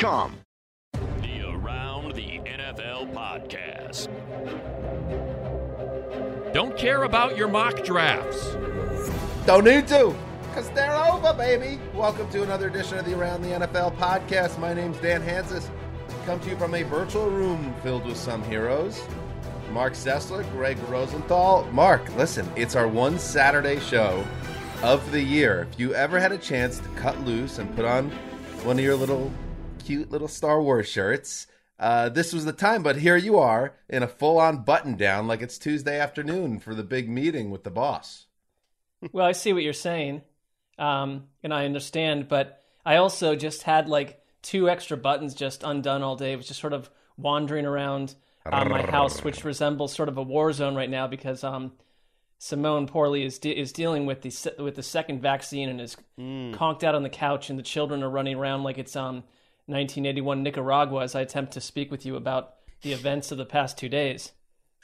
The Around the NFL podcast. Don't care about your mock drafts. Don't need to, because they're over, baby. Welcome to another edition of the Around the NFL podcast. My name's Dan Hanzus. Come to you from a virtual room filled with some heroes. Marc Sessler, Greg Rosenthal. Marc, listen, it's our one Saturday show of the year. If you ever had a chance to cut loose and put on one of your little cute little Star Wars shirts, uh, this was the time. But here you are in a full on button down like it's Tuesday afternoon for the big meeting with the boss. well, I see what you're saying, um, and I understand, but I also just had like two extra buttons just undone all day. I was just sort of wandering around uh, my house, which resembles sort of a war zone right now because um, Simone poorly is de- is dealing with the se- with the second vaccine and is conked out on the couch, and the children are running around like it's um 1981 Nicaragua as I attempt to speak with you about the events of the past two days.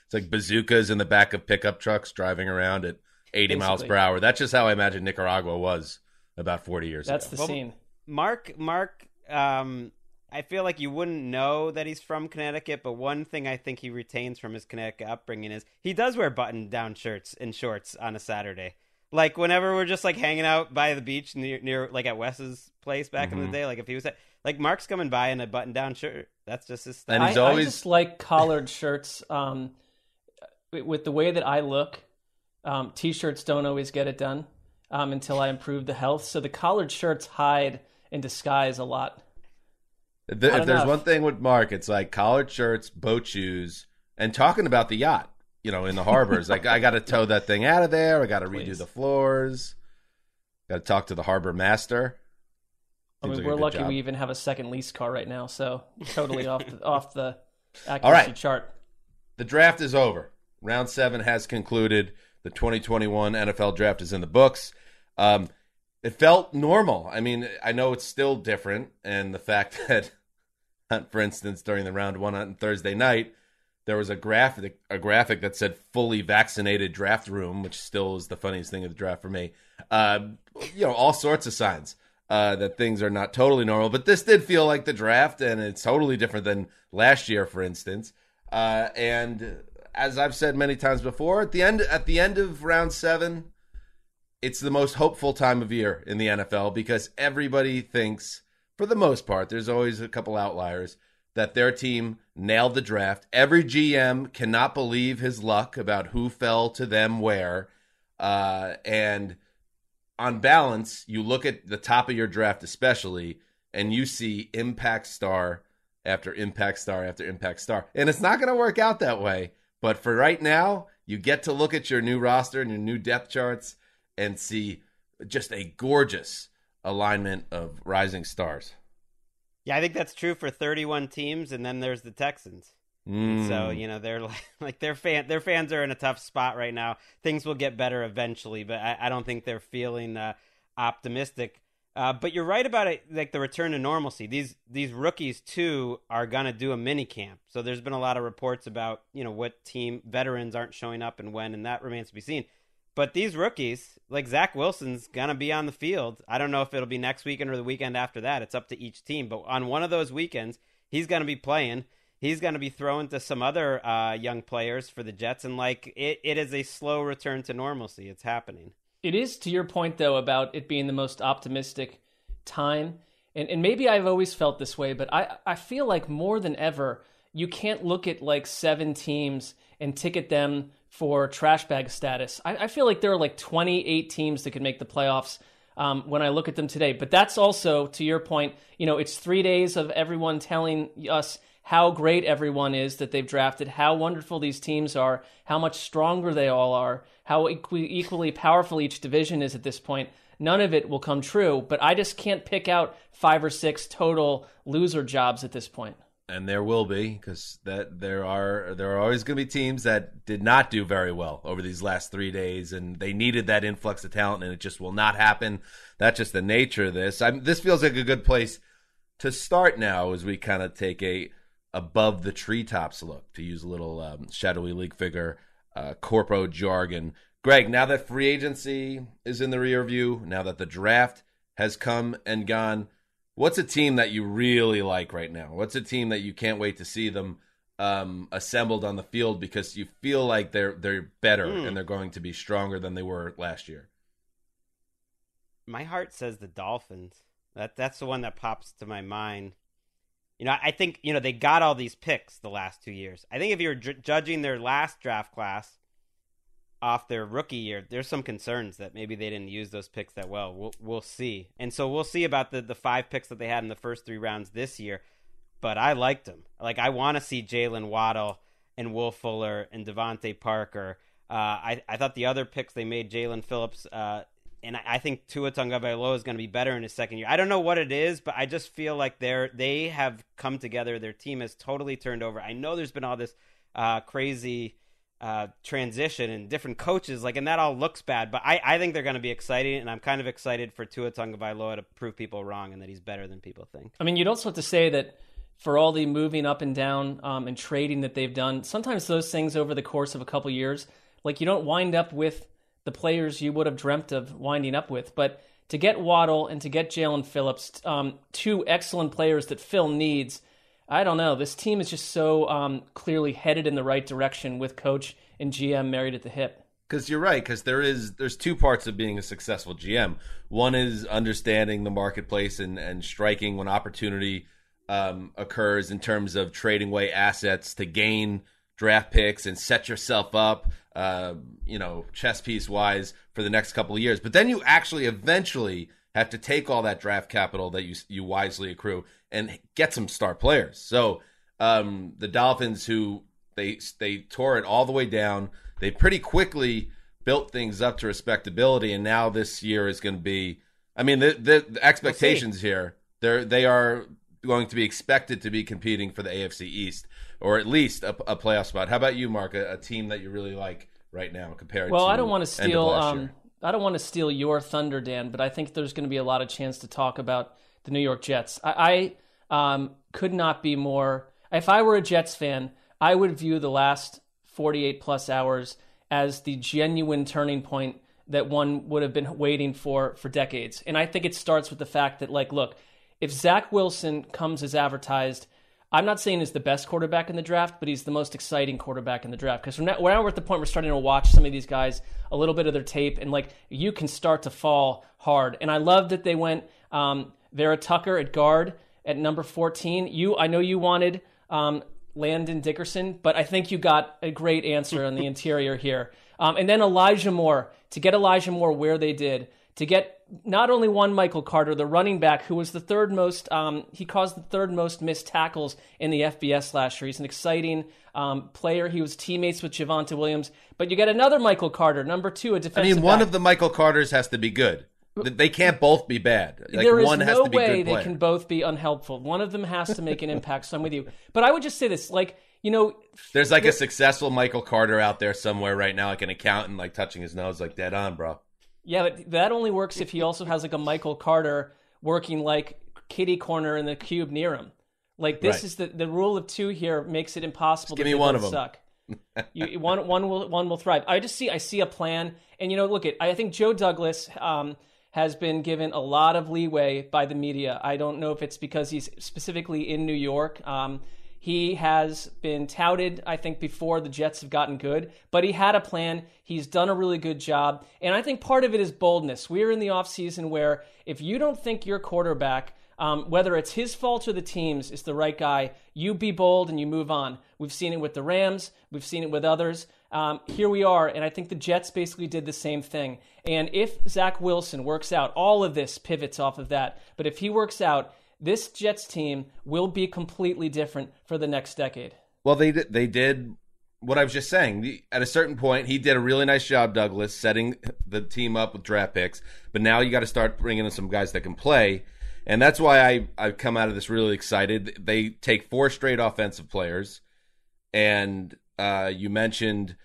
It's like bazookas in the back of pickup trucks driving around at 80 miles per hour. That's just how I imagine Nicaragua was about 40 years That's ago. That's the Well, scene. Marc, Marc, um, I feel like you wouldn't know that he's from Connecticut, but one thing I think he retains from his Connecticut upbringing is he does wear button-down shirts and shorts on a Saturday. Like whenever we're just like hanging out by the beach near, near like at Wes's place back in the day, like if he was at, like Marc's coming by in a button-down shirt, that's just his style. And he's I, always- I just like collared shirts. Um, with the way that I look, um, t-shirts don't always get it done um, until I improve the health. So the collared shirts hide and disguise a lot. If, Not if there's enough. one thing with Marc, it's like collared shirts, boat shoes, and talking about the yacht, you know, in the harbors. like, I got to tow that thing out of there. I got to redo the floors. Got to talk to the harbor master. I mean, like we're lucky job. we even have a second lease car right now, so totally off the, off the accuracy All right. chart. The draft is over. Round seven has concluded. The 2021 NFL draft is in the books. Um, it felt normal. I mean, I know it's still different, and the fact that, for instance, during the round one on Thursday night, there was a graphic a graphic that said fully vaccinated draft room, which still is the funniest thing of the draft for me. Uh, you know, all sorts of signs uh, that things are not totally normal. But this did feel like the draft, and it's totally different than last year, for instance. Uh, and as I've said many times before, at the end at the end of round seven, it's the most hopeful time of year in the NFL because everybody thinks, for the most part, there's always a couple outliers, that their team nailed the draft. Every GM cannot believe his luck about who fell to them where. Uh, and on balance, you look at the top of your draft, especially, and you see impact star after impact star after impact star. And it's not going to work out that way. But for right now, you get to look at your new roster and your new depth charts and see just a gorgeous alignment of rising stars. yeah, I think that's true for 31 teams, and then there's the Texans. Mm. So you know they're like, like their fan their fans are in a tough spot right now. Things will get better eventually, but I, I don't think they're feeling uh, optimistic. Uh, but you're right about it, like the return to normalcy. These these rookies too are gonna do a mini camp. So there's been a lot of reports about you know what team veterans aren't showing up and when, and that remains to be seen. But these rookies, like Zach Wilson's gonna be on the field. I don't know if it'll be next weekend or the weekend after that. It's up to each team. But on one of those weekends, he's gonna be playing. He's gonna be thrown to some other uh, young players for the Jets, and like it, it is a slow return to normalcy. It's happening. It is to your point though about it being the most optimistic time. And and maybe I've always felt this way, but I, I feel like more than ever, you can't look at like seven teams and ticket them for trash bag status. I, I feel like there are like 28 teams that could make the playoffs um, when I look at them today. But that's also, to your point, you know, it's three days of everyone telling us how great everyone is that they've drafted, how wonderful these teams are, how much stronger they all are, how equally, equally powerful each division is at this point. None of it will come true, but I just can't pick out five or six total loser jobs at this point. And there will be because that there are there are always going to be teams that did not do very well over these last three days, and they needed that influx of talent, and it just will not happen. That's just the nature of this. I'm, this feels like a good place to start now as we kind of take a above the treetops look, to use a little um, shadowy league figure uh, corpo jargon. Greg, now that free agency is in the rear view, now that the draft has come and gone, what's a team that you really like right now? What's a team that you can't wait to see them um, assembled on the field because you feel like they're they're better Mm. and they're going to be stronger than they were last year? my heart says the Dolphins. That that's the one that pops to my mind. You know, I think you know they got all these picks the last two years. I think if you're ju- judging their last draft class off their rookie year, there's some concerns that maybe they didn't use those picks that well. We'll we'll see, and so we'll see about the the five picks that they had in the first three rounds this year. But I liked them. Like I want to see Jaylen Waddle and Will Fuller and DeVante Parker. Uh, I I thought the other picks they made, Jaelan Phillips. Uh, and I, I think Tua Tagovailoa is going to be better in his second year. I don't know what it is, but I just feel like they're they have come together. Their team has totally turned over. I know there's been all this uh, crazy uh, transition and different coaches, like, and that all looks bad. But I, I think they're going to be exciting, and I'm kind of excited for Tua Tagovailoa to prove people wrong and that he's better than people think. I mean, you'd also have to say that for all the moving up and down um, and trading that they've done, sometimes those things over the course of a couple years, like you don't wind up with the players you would have dreamt of winding up with. But to get Waddle and to get Jaelan Phillips, um, two excellent players that Phil needs, I don't know. This team is just so um, clearly headed in the right direction with coach and GM married at the hip. Because you're right. Because there is there's two parts of being a successful GM. One is understanding the marketplace and and striking when opportunity um, occurs in terms of trading away assets to gain draft picks and set yourself up, uh, you know, chess piece wise for the next couple of years. But then you actually eventually have to take all that draft capital that you you wisely accrue and get some star players. So um, the Dolphins, who they they tore it all the way down, they pretty quickly built things up to respectability, and now this year is going to be. I mean, the, the, the expectations here they're they are going to be expected to be competing for the AFC East or at least a, a playoff spot. How about you, Marc? A, a team that you really like right now compared Well, to I don't want to steal. Um. I don't want to steal your thunder, Dan, but I think there's going to be a lot of chance to talk about the New York Jets. I, I um, could not be more. If I were a Jets fan, I would view the last 48 plus hours as the genuine turning point that one would have been waiting for for decades. And I think it starts with the fact that, like, look, if Zach Wilson comes as advertised, I'm not saying he's the best quarterback in the draft, but he's the most exciting quarterback in the draft. Because now, now we're at the point we're starting to watch some of these guys, a little bit of their tape, and like you can start to fall hard. And I love that they went um, Vera Tucker at guard at number 14. You, I know you wanted um, Landon Dickerson, but I think you got a great answer on the interior here. Um, and then Elijah Moore to get Elijah Moore where they did to get not only one Michael Carter, the running back who was the third most, um, he caused the third most missed tackles in the FBS last year. He's an exciting um, player. He was teammates with Javonte Williams. But you get another Michael Carter, number two, a defensive I mean, one back. of the Michael Carters has to be good. Th- They can't both be bad. Like there is one has no to be way they can both be unhelpful. One of them has to make an impact. So I'm with you. But I would just say this, like you know, There's like a successful Michael Carter out there somewhere right now, like an accountant, like touching his nose, like dead on, bro. yeah, but that only works if he also has like a Michael Carter working like kitty corner in the cube near him. Like this Right. is the the rule of two here makes it impossible. Just give me one of 'em. Suck. you, one one will one will thrive. I just see I see a plan, and you know, look at I think Joe Douglas um, has been given a lot of leeway by the media. I don't know if it's because he's specifically in New York. Um, he has been touted, I think, before the Jets have gotten good, but he had a plan. He's done a really good job. And I think part of it is boldness. We're in the offseason where if you don't think your quarterback, um, whether it's his fault or the team's, is the right guy, you be bold and you move on. We've seen it with the Rams, we've seen it with others. Um, here we are, and I think the Jets basically did the same thing. And if Zach Wilson works out, all of this pivots off of that. But if he works out, this Jets team will be completely different for the next decade. Well, they they did what I was just saying. At a certain point, he did a really nice job, Douglas, setting the team up with draft picks. But now you got to start bringing in some guys that can play, and that's why I I've come out of this really excited. They take four straight offensive players, and uh, you mentioned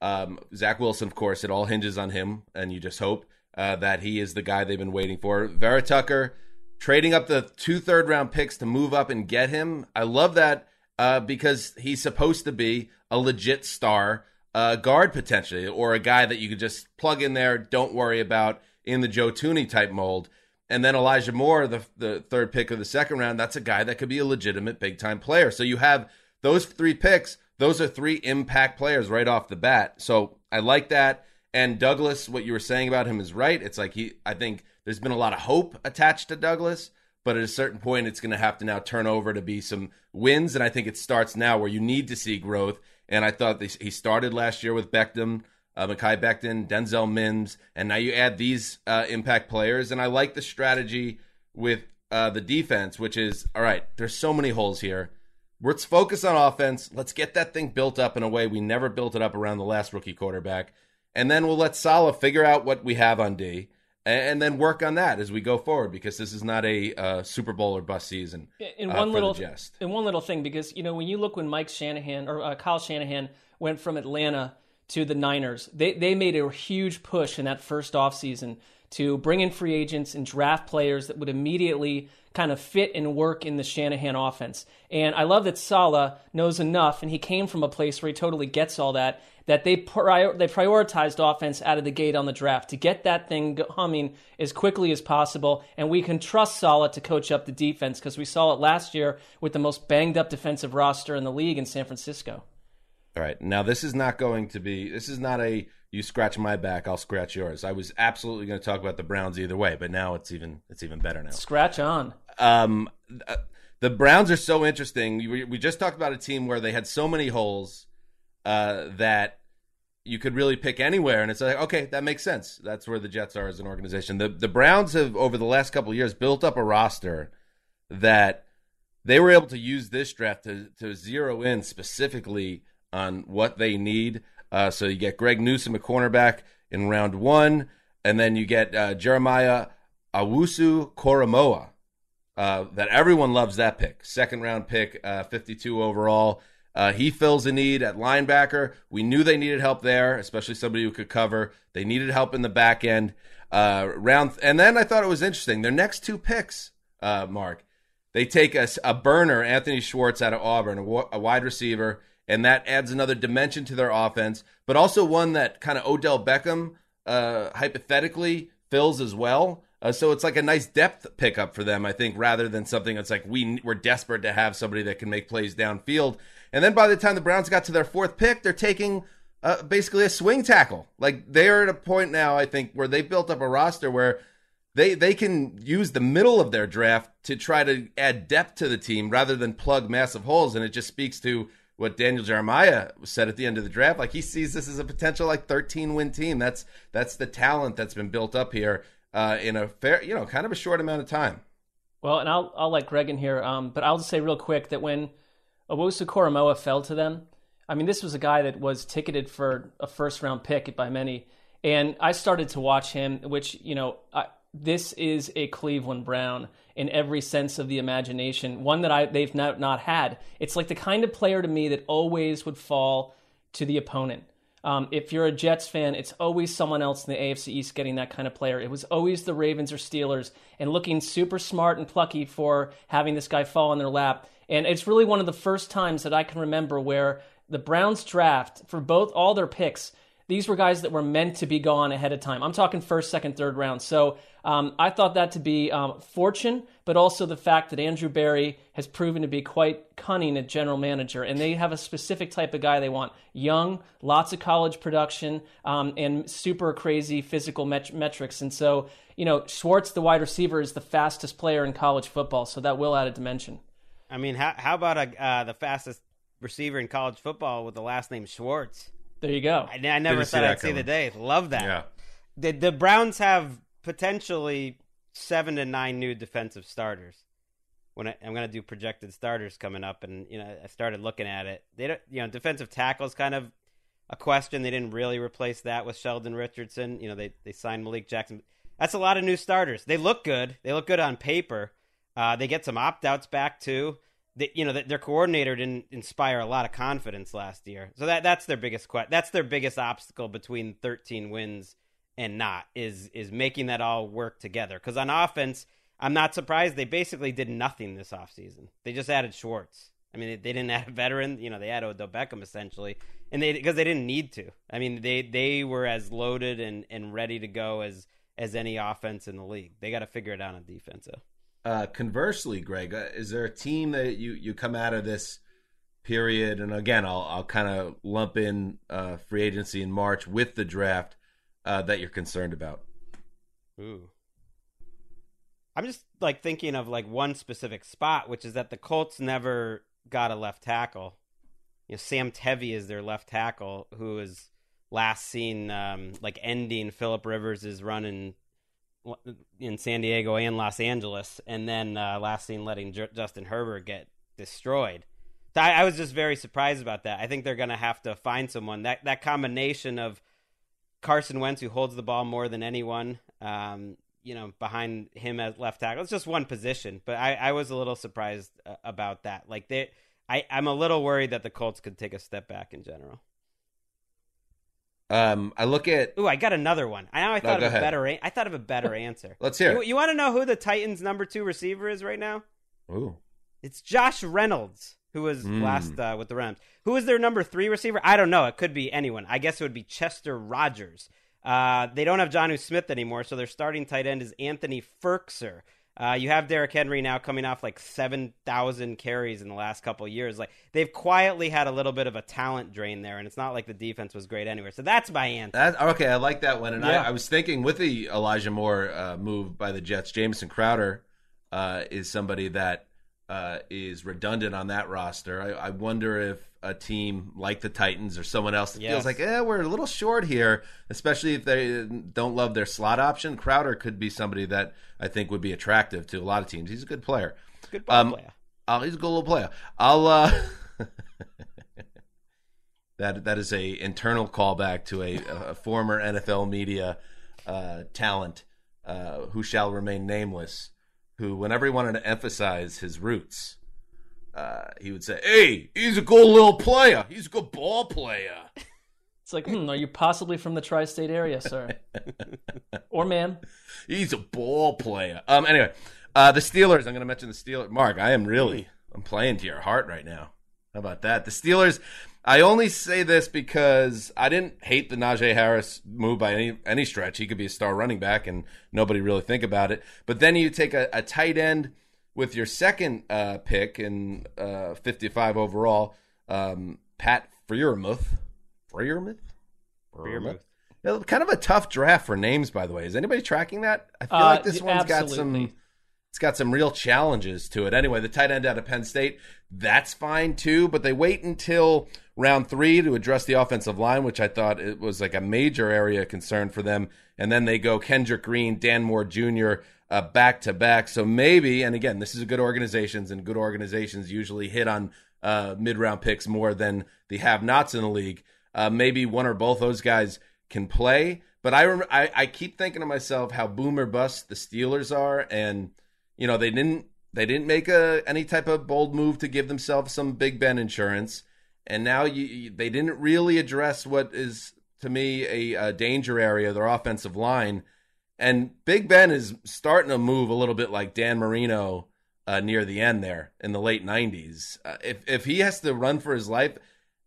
um, Zach Wilson, of course. It all hinges on him, and you just hope uh, that he is the guy they've been waiting for. Vera Tucker trading up the two third round picks to move up and get him. I love that uh, because he's supposed to be a legit star uh, guard potentially, or a guy that you could just plug in there, don't worry about in the Joe Thuney type mold. And then Elijah Moore, the the third pick of the second round, that's a guy that could be a legitimate big time player. So you have those three picks. Those are three impact players right off the bat. So I like that. And Douglas, what you were saying about him is right. It's like he, I think there's been a lot of hope attached to Douglas, but at a certain point, it's going to have to now turn over to be some wins. And I think it starts now where you need to see growth. And I thought he started last year with Beckham, uh, Makai Denzel Mims, and now you add these uh, impact players. And I like the strategy with uh, the defense, which is all right. There's so many holes here. Let's focus on offense. Let's get that thing built up in a way we never built it up around the last rookie quarterback, and then we'll let Saleh figure out what we have on D, and, then work on that as we go forward. Because this is not a uh, Super Bowl or bust season. in uh, one little Jets. in one little thing because you know when you look when Mike Shanahan or uh, Kyle Shanahan went from Atlanta to the Niners, they they made a huge push in that first offseason to bring in free agents and draft players that would immediately kind of fit and work in the Shanahan offense. And I love that Saleh knows enough, and he came from a place where he totally gets all that. That they prior- they prioritized offense out of the gate on the draft to get that thing humming as quickly as possible, and we can trust Saleh to coach up the defense because we saw it last year with the most banged up defensive roster in the league in San Francisco. All right. Now this is not going to be. This is not a you scratch my back, I'll scratch yours. I was absolutely going to talk about the Browns either way, but now it's even it's even better now. Scratch on. Um, uh, the Browns are so interesting. We, we just talked about a team where they had so many holes uh, that you could really pick anywhere, and it's like, okay, that makes sense. That's where the Jets are as an organization. The the Browns have over the last couple of years built up a roster that they were able to use this draft to to zero in specifically on what they need. Uh, so you get Greg Newsome, a cornerback, in round one, and then you get uh, Jeremiah Owusu-Koramoah. Uh, that everyone loves that pick. Second round pick, uh, 52 overall. Uh, he fills a need at linebacker. We knew they needed help there, especially somebody who could cover. They needed help in the back end. Uh, round, and then I thought it was interesting. Their next two picks, Marc, they take a, a burner, Anthony Schwartz out of Auburn, a wide receiver, and that adds another dimension to their offense, but also one that kind of Odell Beckham uh, hypothetically fills as well. Uh, so it's like a nice depth pickup for them, I think, rather than something that's like we we're desperate to have somebody that can make plays downfield. And then by the time the Browns got to their fourth pick, they're taking uh, basically a swing tackle. Like they're at a point now, I think, where they built up a roster where they they can use the middle of their draft to try to add depth to the team rather than plug massive holes. And it just speaks to what Daniel Jeremiah said at the end of the draft. Like he sees this as a potential like 13 win team. That's that's the talent that's been built up here uh, in a fair, you know, kind of a short amount of time. Well, and I'll I'll let Greg in here, um, but I'll just say real quick that when Owusu-Koramoah fell to them, I mean, this was a guy that was ticketed for a first round pick by many, and I started to watch him, which you know, I, this is a Cleveland Brown in every sense of the imagination, one that I they've not not had. It's like the kind of player to me that always would fall to the opponent. Um, if you're a Jets fan, it's always someone else in the AFC East getting that kind of player. It was always the Ravens or Steelers, and looking super smart and plucky for having this guy fall in their lap. And it's really one of the first times that I can remember where the Browns draft for both all their picks these were guys that were meant to be gone ahead of time. I'm talking first, second, third round. So um, I thought that to be um, fortune, but also the fact that Andrew Berry has proven to be quite cunning at general manager, and they have a specific type of guy they want: young, lots of college production, um, and super crazy physical met- metrics. And so, you know, Schwartz, the wide receiver, is the fastest player in college football, so that will add a dimension. I mean, how, how about a, uh, the fastest receiver in college football with the last name Schwartz? There you go. I, I never thought I'd see the day. Love that. Yeah. The, the Browns have potentially seven to nine new defensive starters. When I, am going to do projected starters coming up, and you know, I started looking at it. They don't, you know, defensive tackles kind of a question. They didn't really replace that with Sheldon Richardson. You know, they they signed Malik Jackson. That's a lot of new starters. They look good. They look good on paper. Uh, they get some opt outs back too they, you know, their coordinator didn't inspire a lot of confidence last year. So that that's their biggest que- that's their biggest obstacle between 13 wins and not is is making that all work together. Because on offense, I'm not surprised they basically did nothing this offseason. They just added Schwartz. I mean, they, they didn't add a veteran. You know, they added Odell Beckham essentially, and they because they didn't need to. I mean, they they were as loaded and and ready to go as as any offense in the league. They got to figure it out on defense. Though. Uh, conversely, Greg, uh, is there a team that you you come out of this period, and again, I'll I'll kind of lump in uh, free agency in March with the draft uh, that you're concerned about? Ooh, I'm just like thinking of like one specific spot, which is that the Colts never got a left tackle. You know, Sam Tevi is their left tackle, who is last seen um, like ending Philip Rivers' run in in San Diego and Los Angeles, and then uh, last seen letting J- Justin Herbert get destroyed. So I, I, was just very surprised about that. I think they're going to have to find someone that that combination of Carson Wentz, who holds the ball more than anyone, um, you know, behind him as left tackle. It's just one position, but I, I was a little surprised uh, about that. Like they, I, I'm a little worried that the Colts could take a step back in general. Um, I look at. Ooh, I got another one. I now I thought of a ahead. better. I thought of a better answer. Let's hear. You, you want to know who the Titans' number two receiver is right now? Ooh, it's Josh Reynolds, who was mm. last uh, with the Rams. Who is their number three receiver? I don't know. It could be anyone. I guess it would be Chester Rogers. Uh, they don't have Jonnu Smith anymore, so their starting tight end is Anthony Firkser. Uh, you have Derrick Henry now coming off like 7,000 carries in the last couple years. Like they've quietly had a little bit of a talent drain there, and it's not like the defense was great anywhere. So that's my answer. That, okay, I like that one. And yeah. I, I, was thinking with the Elijah Moore uh, move by the Jets, Jamison Crowder uh, is somebody that uh, is redundant on that roster. I, I wonder if a team like the Titans or someone else that yes. feels like, eh, we're a little short here, especially if they don't love their slot option. Crowder could be somebody that I think would be attractive to a lot of teams. He's a good player. Good ball um, player. Oh, he's a good little player. I'll. Uh, that that is a internal callback to a, a former NFL media uh, talent uh, who shall remain nameless. Who, whenever he wanted to emphasize his roots, uh, he would say, "Hey, he's a good little player. He's a good ball player." It's like, hmm, are you possibly from the tri-state area, sir, or man? He's a ball player. Um. Anyway, uh, the Steelers. I'm going to mention the Steelers. Marc, I am really, I'm playing to your heart right now. How about that? The Steelers. I only say this because I didn't hate the Najee Harris move by any any stretch. He could be a star running back, and nobody really think about it. But then you take a, a tight end with your second uh, pick in uh, 55 overall, um, Pat Freiermuth. Freiermuth? Freiermuth. Yeah, kind of a tough draft for names, by the way. Is anybody tracking that? I feel uh, like this one's absolutely. got some. It's got some real challenges to it. Anyway, the tight end out of Penn State, that's fine too. But they wait until round three to address the offensive line, which I thought it was like a major area of concern for them. And then they go Kendrick Green, Dan Moore Jr., back to back. So maybe, and again, this is a good organizations, and good organizations usually hit on uh, mid round picks more than the have nots in the league. Uh, maybe one or both those guys can play. But I, rem- I I keep thinking to myself how boomer bust the Steelers are, and you know they didn't they didn't make a any type of bold move to give themselves some Big Ben insurance, and now you, they didn't really address what is to me a, a danger area, their offensive line. And Big Ben is starting to move a little bit like Dan Marino uh, near the end there in the late 90s. Uh, if, if he has to run for his life,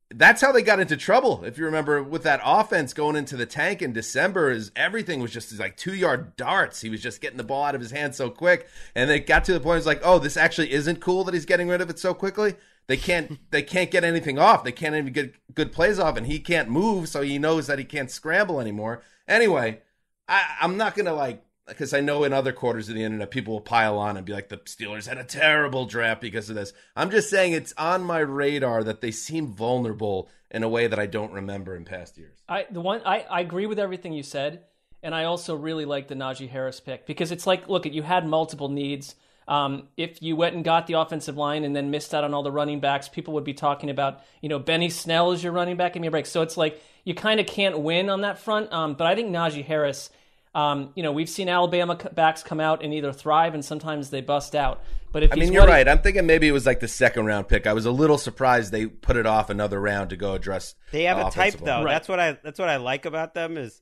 that's how they got into trouble. If you remember with that offense going into the tank in December, is everything was just like two yard darts. He was just getting the ball out of his hand so quick, and it got to the point. It's like, oh, this actually isn't cool that he's getting rid of it so quickly. They can't they can't get anything off. They can't even get good plays off, and he can't move, so he knows that he can't scramble anymore. Anyway, I, I'm not gonna like because I know in other quarters of the internet people will pile on and be like the Steelers had a terrible draft because of this. I'm just saying it's on my radar that they seem vulnerable in a way that I don't remember in past years. I the one I, I agree with everything you said, and I also really like the Najee Harris pick because it's like look at you had multiple needs. Um, if you went and got the offensive line and then missed out on all the running backs, people would be talking about, you know, Benny Snell is your running back. Give me a break. So it's like you kind of can't win on that front. Um, but I think Najee Harris, um, you know, we've seen Alabama backs come out and either thrive and sometimes they bust out. But if I mean, you're right. I'm thinking maybe it was like the second round pick. I was a little surprised they put it off another round to go address. They have the a type though. Right. That's what I that's what I like about them is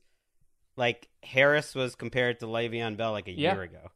like Harris was compared to Le'Veon Bell like a Yeah. year ago.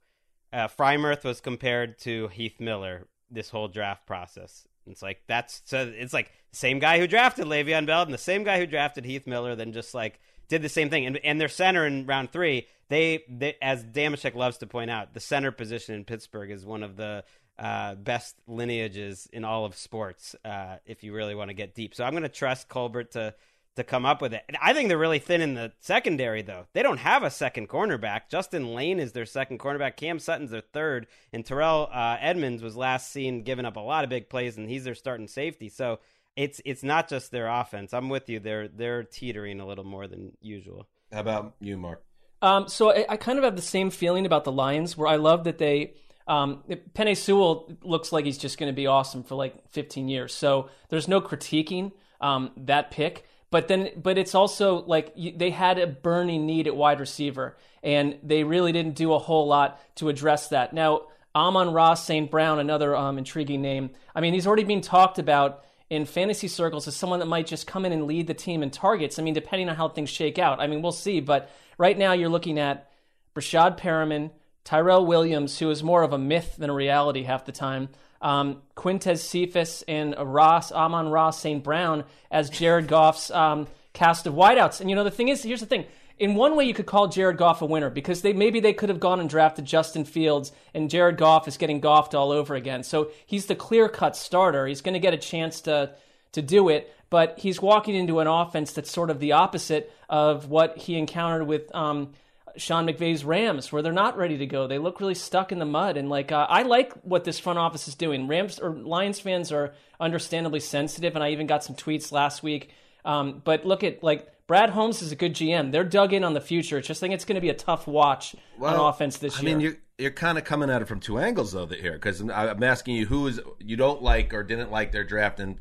Uh, Freiermuth was compared to Heath Miller this whole draft process. It's like that's so it's like same guy who drafted Le'Veon Bell and the same guy who drafted Heath Miller then just like did the same thing. And and their center in round three, they, they as Damashek loves to point out, the center position in Pittsburgh is one of the uh, best lineages in all of sports. Uh, if you really want to get deep, so I'm going to trust Colbert to to come up with it. And I think they're really thin in the secondary, though. They don't have a second cornerback. Justin Layne is their second cornerback. Cam Sutton's their third, and Terrell uh, Edmunds was last seen giving up a lot of big plays, and he's their starting safety. So it's it's not just their offense. I'm with you. They're they're teetering a little more than usual. How about you, Marc? Um, so I, I kind of have the same feeling about the Lions, where I love that they. Um, Penei Sewell looks like he's just going to be awesome for like 15 years. So there's no critiquing um, that pick. But then, but it's also like they had a burning need at wide receiver, and they really didn't do a whole lot to address that. Now, Amon-Ra St. Brown, another um, intriguing name. I mean, he's already being talked about in fantasy circles as someone that might just come in and lead the team in targets. I mean, depending on how things shake out. I mean, we'll see. But right now, you're looking at Breshad Perriman, Tyrell Williams, who is more of a myth than a reality half the time. Um, Quintez Cephus and Ross, Amon-Ra St. Brown as Jared Goff's um, cast of wideouts. And you know, the thing is, here's the thing. In one way, you could call Jared Goff a winner because they maybe they could have gone and drafted Justin Fields, and Jared Goff is getting goffed all over again. So he's the clear cut starter. He's going to get a chance to to do it, but he's walking into an offense that's sort of the opposite of what he encountered with um, Sean McVay's Rams, where they're not ready to go. They look really stuck in the mud, and like uh, I like what this front office is doing. Rams or Lions fans are understandably sensitive, and I even got some tweets last week. Um, but look at like Brad Holmes is a good GM. They're dug in on the future. It's just think it's going to be a tough watch on offense this I year. I mean, you're you're kind of coming at it from two angles though that here because I'm asking you who is you don't like or didn't like their draft and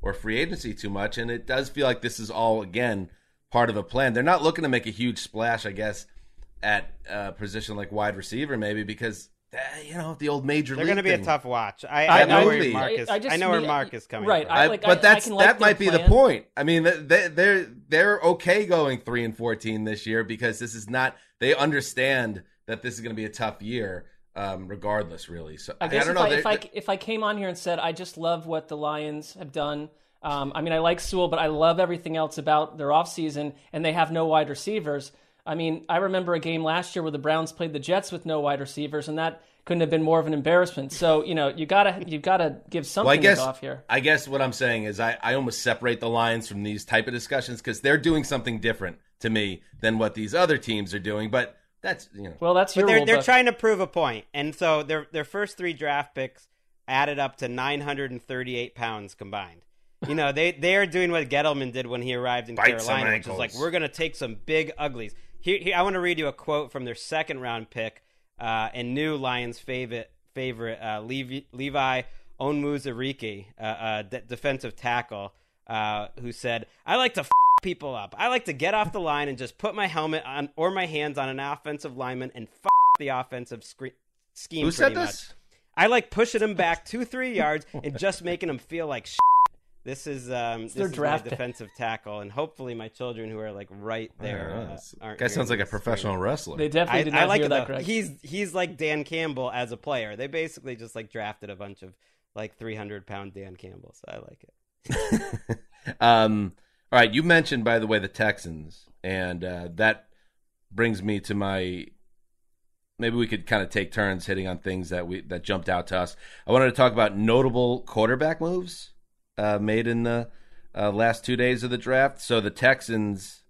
or free agency too much, and it does feel like this is all again part of a plan. They're not looking to make a huge splash, I guess, at a position like wide receiver maybe because eh, you know the old major They're going to be a tough watch. I, I I know know where the- Marc is. I I, just know where mean- Marc is coming right, from. I I- like- but that's can like that their might be the point. I mean, they, they're they're okay going three and fourteen this year because this is not. They understand that this is going to be a tough year, um, regardless. Really, so I guess don't if, know. I, if I if I came on here and said I just love what the Lions have done. Um, I mean, I like Sewell, but I love everything else about their offseason, and they have no wide receivers. I mean, I remember a game last year where the Browns played the Jets with no wide receivers, and that couldn't have been more of an embarrassment. So, you know, you gotta you gotta give something well, I guess to Goff here. I guess what I'm saying is I, I almost separate the Lions from these type of discussions because they're doing something different to me than what these other teams are doing. But that's you know. Well, that's your But they're rule they're book. trying to prove a point. point, and so their their first three draft picks added up to 938 pounds combined. You know, they they are doing what Gettleman did when he arrived in Bite Carolina, which is like we're going to take some big uglies. Here, here I want to read you a quote from their second round pick uh, and new Lions favorite favorite uh, Levi, Levi Onwuzurike, uh, uh, d- defensive tackle, uh, who said, "I like to." F- people up. I like to get off the line and just put my helmet on or my hands on an offensive lineman and f- the offensive scre- scheme. Who said pretty this? Much. I like pushing him back two, three yards and just making him feel like. Shit. This is um, this their is my draft pick. defensive tackle, and hopefully my children who are like right there. Uh, aren't guy sounds like a professional screaming. wrestler. They definitely I, did I not like hear it that, though. Greg. He's he's like Dan Campbell as a player. They basically just like drafted a bunch of like 300 pound Dan Campbell. So I like it. um, all right, you mentioned by the way the Texans, and uh, that brings me to my. Maybe we could kind of take turns hitting on things that we that jumped out to us. I wanted to talk about notable quarterback moves uh, made in the uh, last two days of the draft. So the Texans,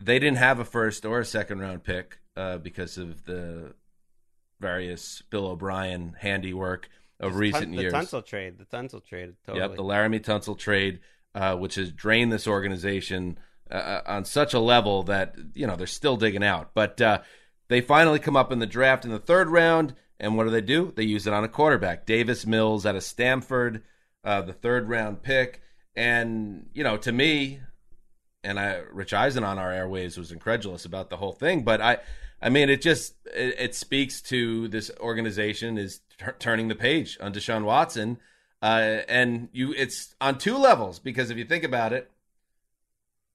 they didn't have a first or a second round pick uh, because of the various Bill O'Brien handiwork of Just recent Tun- years. The Tunsil trade. The Tunsil trade. Totally. Yep, the Laremy Tunsil trade, uh, which has drained this organization uh, on such a level that you know they're still digging out. But uh, they finally come up in the draft in the third round, and what do they do? They use it on a quarterback, Davis Mills out of Stanford, uh, the third round pick. And you know, to me, and I, Rich Eisen on our airways was incredulous about the whole thing, but I. I mean, it just it, it speaks to this organization is t- turning the page on Deshaun Watson, uh, and you it's on two levels because if you think about it,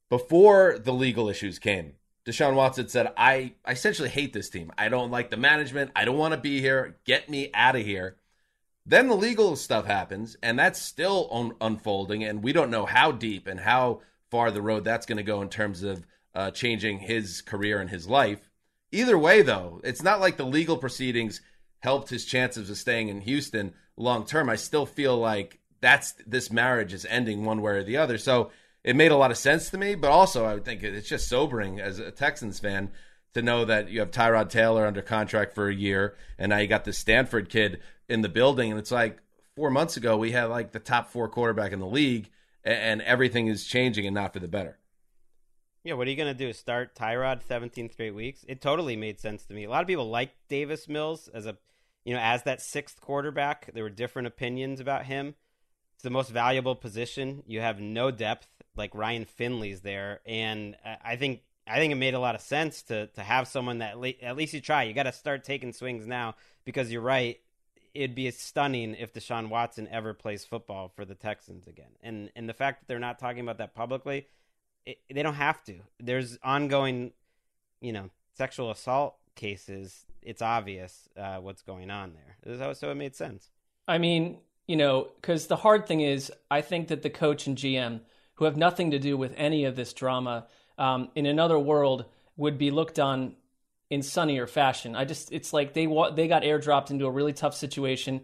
before the legal issues came, Deshaun Watson said, "I, I essentially hate this team. I don't like the management. I don't want to be here. Get me out of here." Then the legal stuff happens, and that's still un- unfolding, and we don't know how deep and how far the road that's going to go in terms of uh, changing his career and his life. Either way, though, it's not like the legal proceedings helped his chances of staying in Houston long term. I still feel like that's this marriage is ending one way or the other. So it made a lot of sense to me, but also I would think it's just sobering as a Texans fan to know that you have Tyrod Taylor under contract for a year, and now you got this Stanford kid in the building, and it's like four months ago we had like the top four quarterback in the league, a- and everything is changing and not for the better. Yeah, what are you going to do? Start Tyrod 17 straight weeks? It totally made sense to me. A lot of people like Davis Mills as a, you know, as that sixth quarterback. There were different opinions about him. It's the most valuable position. You have no depth, like Ryan Finley's there, and I- think I think it made a lot of sense to to have someone that at least you try. You got to start taking swings now because you're right. It'd be stunning if Deshaun Watson ever plays football for the Texans again, and and the fact that they're not talking about that publicly it, they don't have to. There's ongoing, you know, sexual assault cases. It's obvious uh, what's going on there. So, so it made sense. I mean, you know, because the hard thing is, I think that the coach and GM, who have nothing to do with any of this drama, um, in another world would be looked on in sunnier fashion. I just, it's like they wa- they got airdropped into a really tough situation.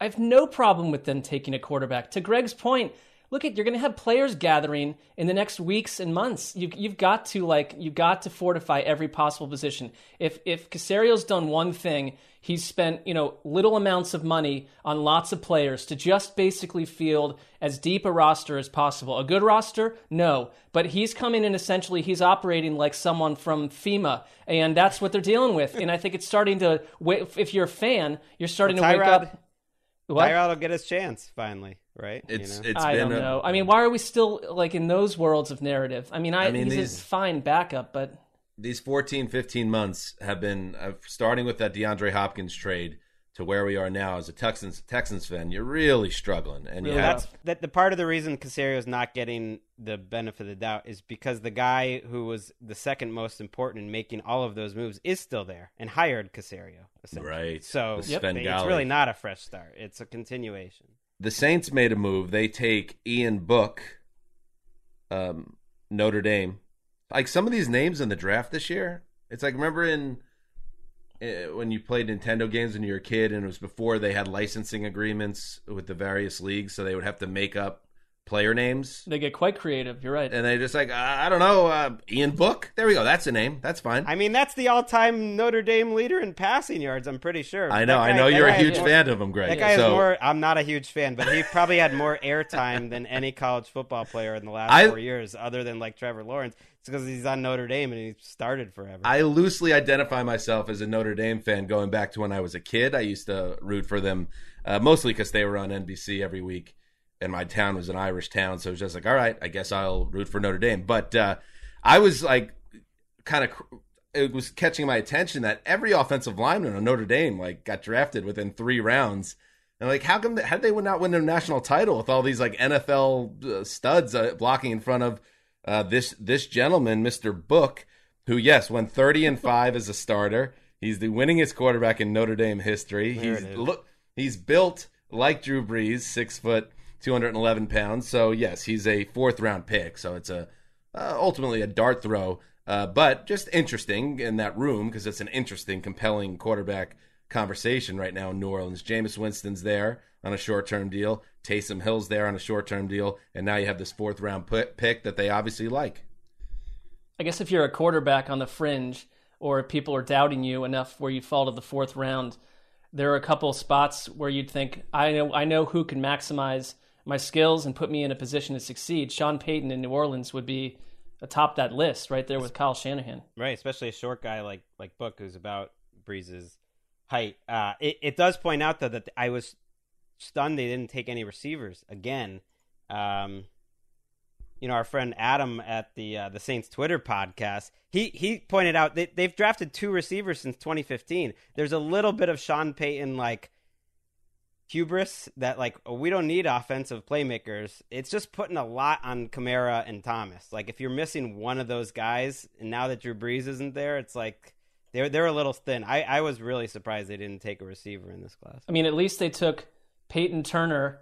I have no problem with them taking a quarterback. To Greg's point, look at you're going to have players gathering in the next weeks and months. You, you've got to like you've got to fortify every possible position. If if Caserio's done one thing, he's spent you know little amounts of money on lots of players to just basically field as deep a roster as possible. A good roster, no, but he's coming in essentially he's operating like someone from FEMA, and that's what they're dealing with. and I think it's starting to. If you're a fan, you're starting Well, to wake Tyrod- up. What? Tyrod will get his chance finally, right? You It's know? it's I been don't a- know. I mean, why are we still like in those worlds of narrative? I mean, I, I mean, he's these- a fine backup, but these 14, 15 months have been uh, starting with that DeAndre Hopkins trade to where we are now as a Texans Texans fan. You're really struggling, and you Really have that's that. The part of the reason Caserio is not getting the benefit of the doubt is because the guy who was the second most important in making all of those moves is still there and hired Caserio. Right. So The it's really not a fresh start. It's a continuation. The Saints made a move. They take Ian Book, um, Notre Dame. Like some of these names in the draft this year, it's like remember in uh, when you played Nintendo games when you were a kid, and it was before they had licensing agreements with the various leagues, so they would have to make up player names. they get quite creative. You're right. And they just like I I don't know, uh, Ian Book. There we go. That's a name. That's fine. I mean, that's the all-time Notre Dame leader in passing yards. I'm pretty sure. I know. That I know you're a guy has huge more- fan of him, Greg. That guy so is more. I'm not a huge fan, but he probably had more airtime than any college football player in the last I- four years, other than like Trevor Lawrence. It's because he's on Notre Dame and he started forever. I loosely identify myself as a Notre Dame fan going back to when I was a kid. I used to root for them uh, mostly because they were on NBC every week, and my town was an Irish town, so it was just like, all right, I guess I'll root for Notre Dame. But uh, I was like, kind of, it was catching my attention that every offensive lineman on Notre Dame like got drafted within three rounds. And like, how come? How did they would not win a national title with all these like NFL uh, studs uh, blocking in front of uh, this this gentleman, Mister Book, who yes went thirty and five as a starter. He's the winningest quarterback in Notre Dame history. There he's look he's built like Drew Brees, six foot, two hundred and eleven pounds. So yes, he's a fourth round pick. So it's a uh, ultimately a dart throw, uh, but just interesting in that room because it's an interesting, compelling quarterback conversation right now in New Orleans. Jameis Winston's there on a short term deal. Taysom Hill's there on a short term deal, and now you have this fourth round pi- pick that they obviously like. I guess if you're a quarterback on the fringe, or if people are doubting you enough where you'd fall to the fourth round, there are a couple spots where you'd think, I know, I know who can maximize my skills and put me in a position to succeed. Sean Payton in New Orleans would be atop that list, right there with Kyle Shanahan. Right, especially a short guy like like Book, who's about Brees's height. Uh, it it does point out though that I was stunned they didn't take any receivers again. Um, you know, our friend Adam at the uh, the Saints Twitter podcast, he he pointed out that they've drafted two receivers since 2015. There's a little bit of Sean Payton like hubris that like we don't need offensive playmakers. It's just putting a lot on Kamara and Thomas. Like if you're missing one of those guys, and now that Drew Brees isn't there, it's like they're they're a little thin. I I was really surprised they didn't take a receiver in this class. I mean, at least they took Peyton Turner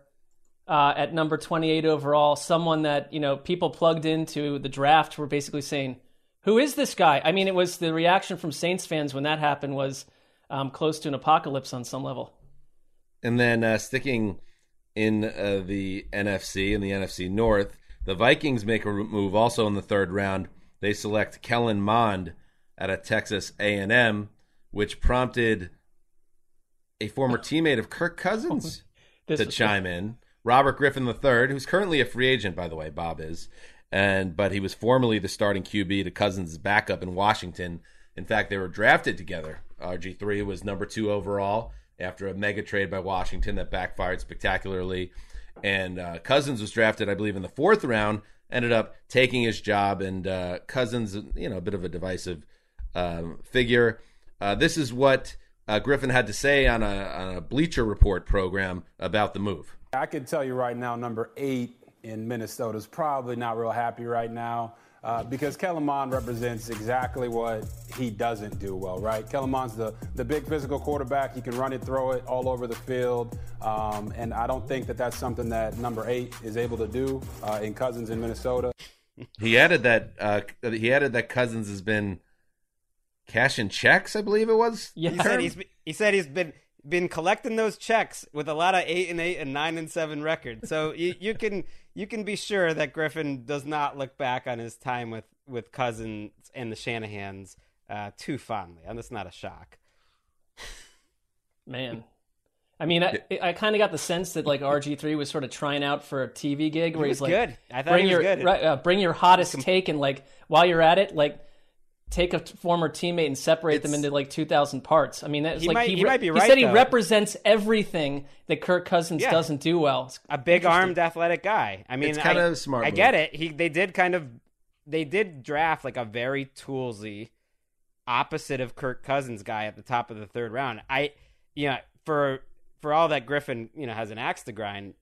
uh, at number 28 overall, someone that, you know, people plugged into the draft were basically saying, who is this guy? I mean, it was the reaction from Saints fans when that happened was um, close to an apocalypse on some level. And then uh, sticking in uh, the NFC in the NFC North, the Vikings make a move also in the third round. They select Kellen Mond out of Texas A&M, which prompted a former teammate of Kirk Cousins This to chime in. Robert Griffin III, who's currently a free agent, by the way, Bob is, and but he was formerly the starting QB to Cousins' backup in Washington. In fact, they were drafted together. RG3 was number two overall after a mega trade by Washington that backfired spectacularly, and uh, Cousins was drafted, I believe, in the fourth round. Ended up taking his job, and uh, Cousins, you know, a bit of a divisive um, figure. Uh, this is what uh, Griffin had to say on a, on a Bleacher Report program about the move. I can tell you right now, number eight in Minnesota is probably not real happy right now uh, because Kellen Mond represents exactly what he doesn't do well, right? Kellen Mond's the, the big physical quarterback. He can run it, throw it all over the field. Um, and I don't think that that's something that number eight is able to do uh, in Cousins in Minnesota. He added that uh, he added that Cousins has been cashing checks, I believe it was. Yeah. He said he's he said he's been been collecting those checks with a lot of eight and eight and nine and seven records. So you, you can you can be sure that Griffin does not look back on his time with with Cousins and the Shanahans uh, too fondly, and that's not a shock. Man. I mean, I, I kind of got the sense that like RG3 was sort of trying out for a TV gig where He he's like, good. I thought bring he was your good. right, uh, bring your hottest take and like while you're at it, like take a t- former teammate and separate them into like 2,000 parts. I mean, that's He like might- he might be He right, said he though. represents everything that Kirk Cousins Yeah. doesn't do well. It's a big armed athletic guy. I mean, It's kinda smart I move. get it. He they did kind of they did draft like a very toolsy opposite of Kirk Cousins guy at the top of the third round. I you know, for for all that Griffin, you know, has an axe to grind,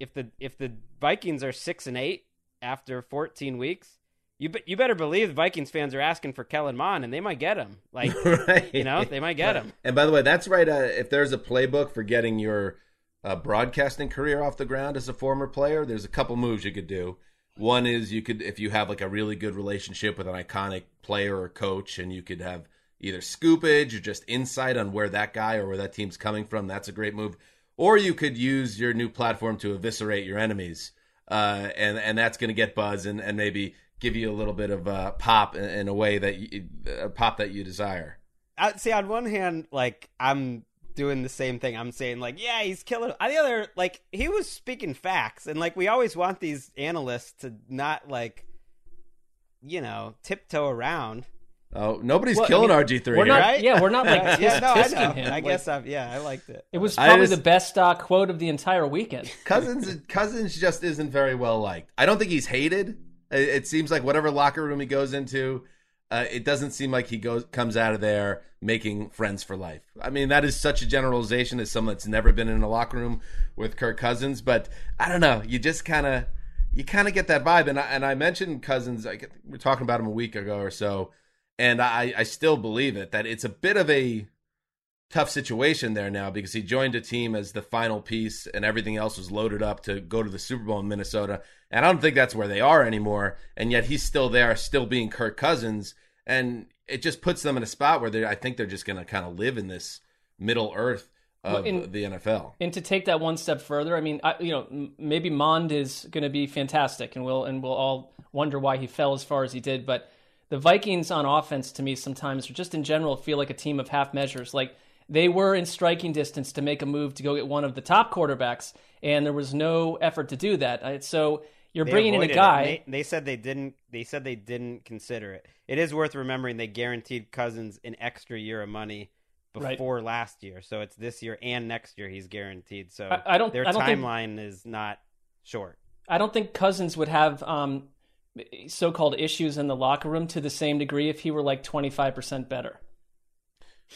if the if the Vikings are 6 and 8 after 14 weeks, you be, you better believe the Vikings fans are asking for Kellen Mond and they might get him. Like right. you know, they might get him. And by the way, that's right. Uh, if there's a playbook for getting your uh, broadcasting career off the ground as a former player, there's a couple moves you could do. One is you could, if you have like a really good relationship with an iconic player or coach, and you could have either scoopage or just insight on where that guy or where that team's coming from. That's a great move. Or you could use your new platform to eviscerate your enemies, uh, and and that's going to get buzz and, and maybe give you a little bit of uh, pop in, in a way that you, a pop that you desire. I, see, on one hand, like I'm doing the same thing. I'm saying like, yeah, he's killing. On the other, like he was speaking facts, and like we always want these analysts to not like, you know, tiptoe around. Oh, nobody's Well, I killing mean, RG three. we're not- Right? yeah, we're not, like, yeah, no, I tisk-tisking know. him, I like- guess I'm. Yeah, I liked it. It was probably just- the best uh, quote of the entire weekend. Cousins. Cousins just isn't very well liked. I don't think he's hated. It, it seems like whatever locker room he goes into, uh, it doesn't seem like he goes comes out of there making friends for life. I mean, that is such a generalization as someone that's never been in a locker room with Kirk Cousins, but I don't know. You just kind of you kind of get that vibe. And I, and I mentioned Cousins. I, we are talking about him a week ago or so, and I I still believe it that it's a bit of a tough situation there now because he joined a team as the final piece and everything else was loaded up to go to the Super Bowl in Minnesota. And I don't think that's where they are anymore. And yet he's still there, still being Kirk Cousins. And it just puts them in a spot where they I think they're just going to kind of live in this middle earth of in, the NFL. And to take that one step further, I mean, I, you know, maybe Mond is going to be fantastic and we'll, and we'll all wonder why he fell as far as he did. But the Vikings on offense to me sometimes, or just in general, feel like a team of half measures. Like, they were in striking distance to make a move to go get one of the top quarterbacks, and there was no effort to do that. So you're they bringing in a guy. They, they, said they didn't. They said they didn't consider it. It is worth remembering they guaranteed Cousins an extra year of money before right. last year, so it's this year and next year he's guaranteed. So I, I don't. Their I don't timeline think, is not short. I don't think Cousins would have um, so-called issues in the locker room to the same degree if he were like 25% better.